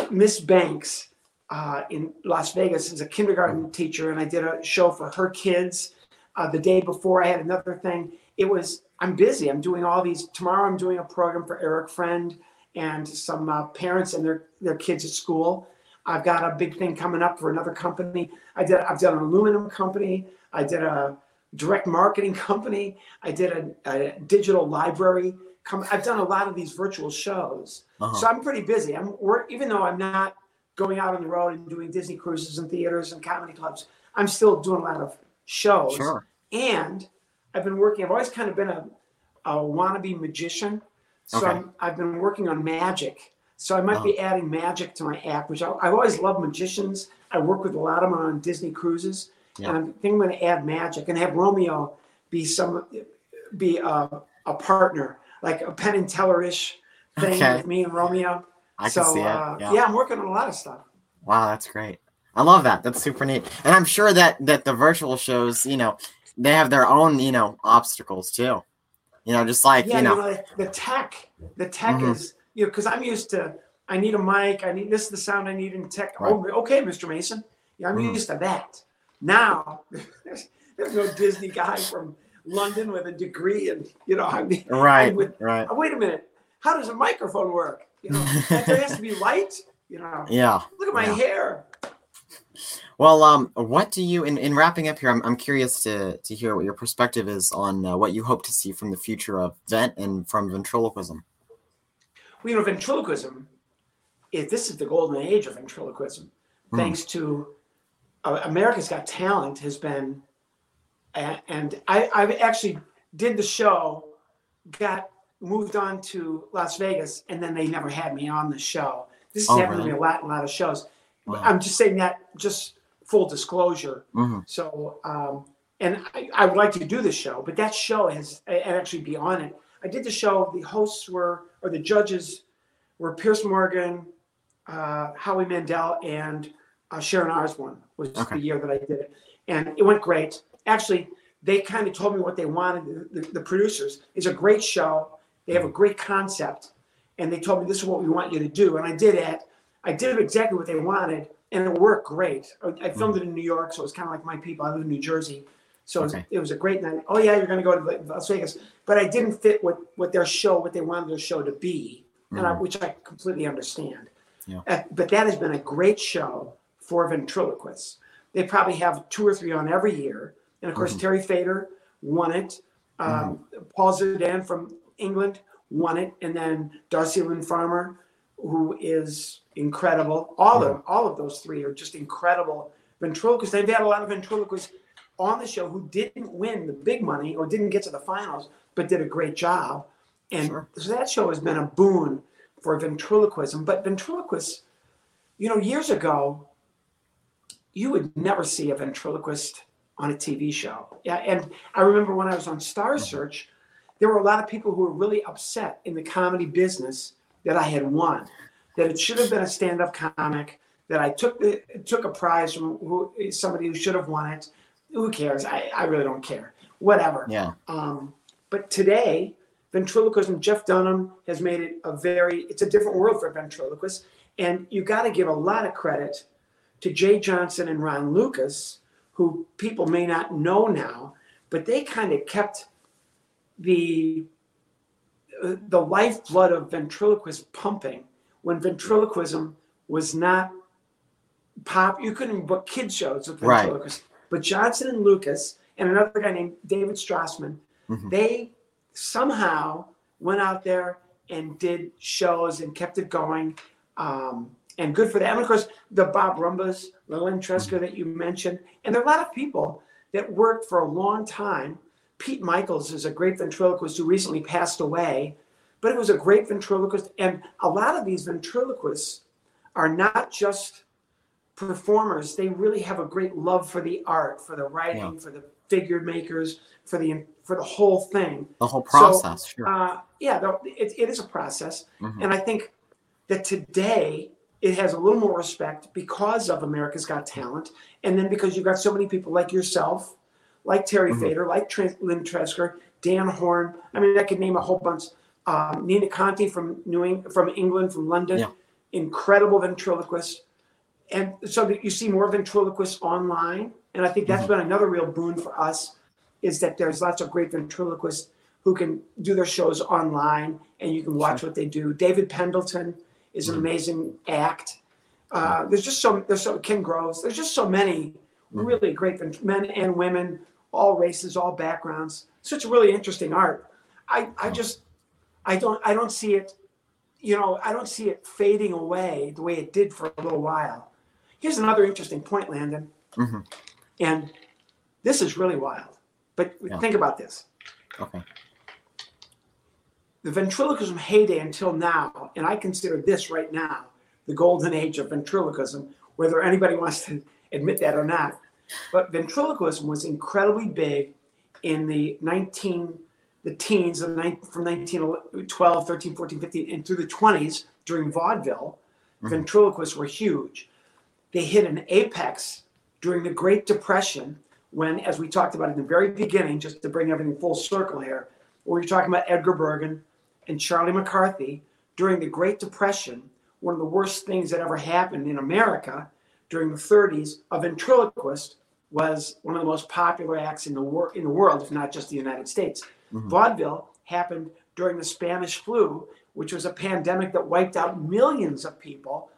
uh, Miss Banks uh, in Las Vegas is a kindergarten teacher, and I did a show for her kids. Uh, the day before, I had another thing. It was I'm busy. I'm doing all these. Tomorrow, I'm doing a program for Eric Friend and some uh, parents and their their kids at school. I've got a big thing coming up for another company. I did. I've done an aluminum company. I did a direct marketing company. I did a, a digital library. Come, I've done a lot of these virtual shows, Uh-huh. so I'm pretty busy. I'm work, even though I'm not going out on the road and doing Disney cruises and theaters and comedy clubs. I'm still doing a lot of shows. Sure. And I've been working. I've always kind of been a, a wannabe magician. So Okay. I'm, I've been working on magic. So I might be adding magic to my act, which I, I've always loved magicians. I work with a lot of them on Disney cruises, Yeah. and I think I'm going to add magic and have Romeo be some be a, a partner, like a Penn and Teller-ish thing Okay. with me and Romeo. I so can see it. uh, yeah. yeah, I'm working on a lot of stuff. Wow, that's great. I love that. That's super neat. And I'm sure that that the virtual shows, you know, they have their own, you know, obstacles too. You know, just like, yeah, you know, like the tech, the tech Mhm. is you know because I'm used to I need a mic, I need this is the sound I need in tech. Right. Oh, okay, Mr. Mason, yeah, I'm Mhm. used to that. Now there's, there's no Disney guy from London with a degree, and you know I mean, right, would- right. oh, wait a minute, how does a microphone work? You know, there has to be light. You know, Yeah. look at my Yeah. hair. Well, um, what do you in, in wrapping up here? I'm, I'm curious to to hear what your perspective is on uh, what you hope to see from the future of vent and from ventriloquism. You know, ventriloquism, is this is the golden age of ventriloquism, Hmm. thanks to uh, America's Got Talent has been, and I, I actually did the show, got moved on to Las Vegas, and then they never had me on the show. This has Oh, happened to me a lot, a lot of shows. Wow. I'm just saying that, just full disclosure. hmm So, um, and I, I would like to do the show, but that show has, and actually be on it. I did the show. The hosts were, or the judges were Piers Morgan, uh, Howie Mandel, and uh, Sharon Osbourne was Okay. the year that I did it. And it went great. Actually, they kind of told me what they wanted. The, the, producers It's a great show. They have a great concept. And they told me, this is what we want you to do. And I did it. I did exactly what they wanted. And it worked great. I- I filmed it in New York. So it was kind of like my people. I live in New Jersey. So it was- it was a great night. Oh, yeah, you're going to go to Las Vegas. But I didn't fit what, what their show, what they wanted their show to be, and I, which I completely understand. Yeah. Uh, but that has been a great show for ventriloquists. They probably have two or three on every year. And of course, Terry Fator won it. Um, Paul Zerdin from England won it. And then Darci Lynne Farmer, who is incredible. All of all of those three are just incredible ventriloquists. They've had a lot of ventriloquists on the show who didn't win the big money or didn't get to the finals, but did a great job. And Sure. so that show has been a boon for ventriloquism. But ventriloquists, you know, years ago, you would never see a ventriloquist on a TV show. Yeah, and I remember when I was on Star mm-hmm. Search, there were a lot of people who were really upset in the comedy business that I had won, that it should have been a stand-up comic, that I took the took a prize from who, somebody who should have won it. Who cares? I, I really don't care. Whatever. Yeah. Um, but today, ventriloquism, Jeff Dunham has made it a very, it's a different world for ventriloquists. And you got to give a lot of credit to Jay Johnson and Ron Lucas, who people may not know now, but they kind of kept the the lifeblood of ventriloquists pumping when ventriloquism was not pop. You couldn't book kid shows with Right. But Johnson and Lucas and another guy named David Strassman, Mhm. they somehow went out there and did shows and kept it going. Um, and good for them. And of course, the Bob Rumbas, Lynn Trefzger that you mentioned, and there are a lot of people that worked for a long time. Pete Michaels is a great ventriloquist who recently passed away, but it was a great ventriloquist. And a lot of these ventriloquists are not just performers, they really have a great love for the art, for the writing, for the figure makers, for the for the whole thing. The whole So, process. sure. Uh, yeah, though, it, it is a process, Mhm. and I think that today it has a little more respect because of America's Got Talent, and then because you've got so many people like yourself, like Terry Mhm. Fator, like Lynn Trefzger, Dan Horn. I mean, I could name a whole bunch. Um, Nina Conti from New Eng- from England, from London, Yeah. incredible ventriloquist. And so that you see more ventriloquists online, and I think that's mm-hmm. been another real boon for us, is that there's lots of great ventriloquists who can do their shows online, and you can watch what they do. David Pendleton is an mm-hmm. amazing act. Uh, there's just so there's so Ken Groves. There's just so many mm-hmm. really great men and women, all races, all backgrounds. Such a really interesting art. I I just I don't I don't see it. You know I don't see it fading away the way it did for a little while. Here's another interesting point, Landon. Mhm. And this is really wild. But Yeah. think about this Okay. the ventriloquism heyday until now, and I consider this right now the golden age of ventriloquism, whether anybody wants to admit that or not. But ventriloquism was incredibly big in the 19, the teens from 1912, 13, 14, 15, and through the 20s during vaudeville. Ventriloquists were huge. They hit an apex during the Great Depression when, as we talked about in the very beginning, just to bring everything full circle here, where you're talking about Edgar Bergen and Charlie McCarthy during the Great Depression, one of the worst things that ever happened in America during the 30s, a ventriloquist was one of the most popular acts in the, wor- in the world, if not just the United States. Mm-hmm. Vaudeville happened during the Spanish flu, which was a pandemic that wiped out millions of people.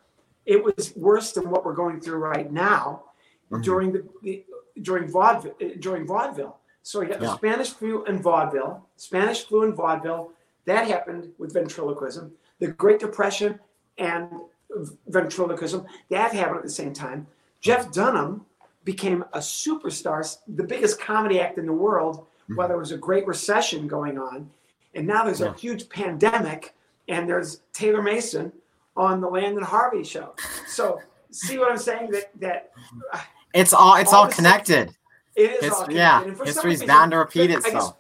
It was worse than what we're going through right now mm-hmm. during the, the during vaudeville during vaudeville. So you got the Yeah. Spanish flu and vaudeville, Spanish flu and vaudeville. That happened with ventriloquism. The Great Depression and ventriloquism that happened at the same time. Jeff mm-hmm. Dunham became a superstar, the biggest comedy act in the world, mm-hmm. while there was a Great Recession going on, and now there's Yeah. a huge pandemic, and there's Taylor Mason on the Landon Harvey show. So see what I'm saying? That that It's all it's All all of a sudden- connected. it is all connected. yeah, And for some history's reason, bound to repeat I itself.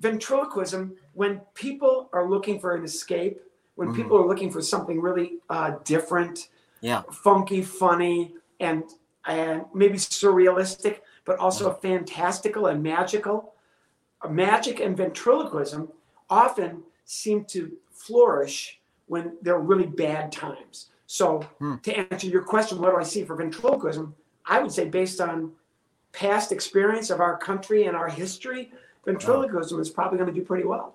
ventriloquism, when people are looking for an escape, when Mhm. people are looking for something really uh, different, Yeah. funky, funny, and and maybe surrealistic, but also Mm-hmm. fantastical and magical. Magic and ventriloquism often seem to flourish when there are really bad times. So, Hmm. to answer your question, what do I see for ventriloquism? I would say, based on past experience of our country and our history, ventriloquism is probably going to do pretty well.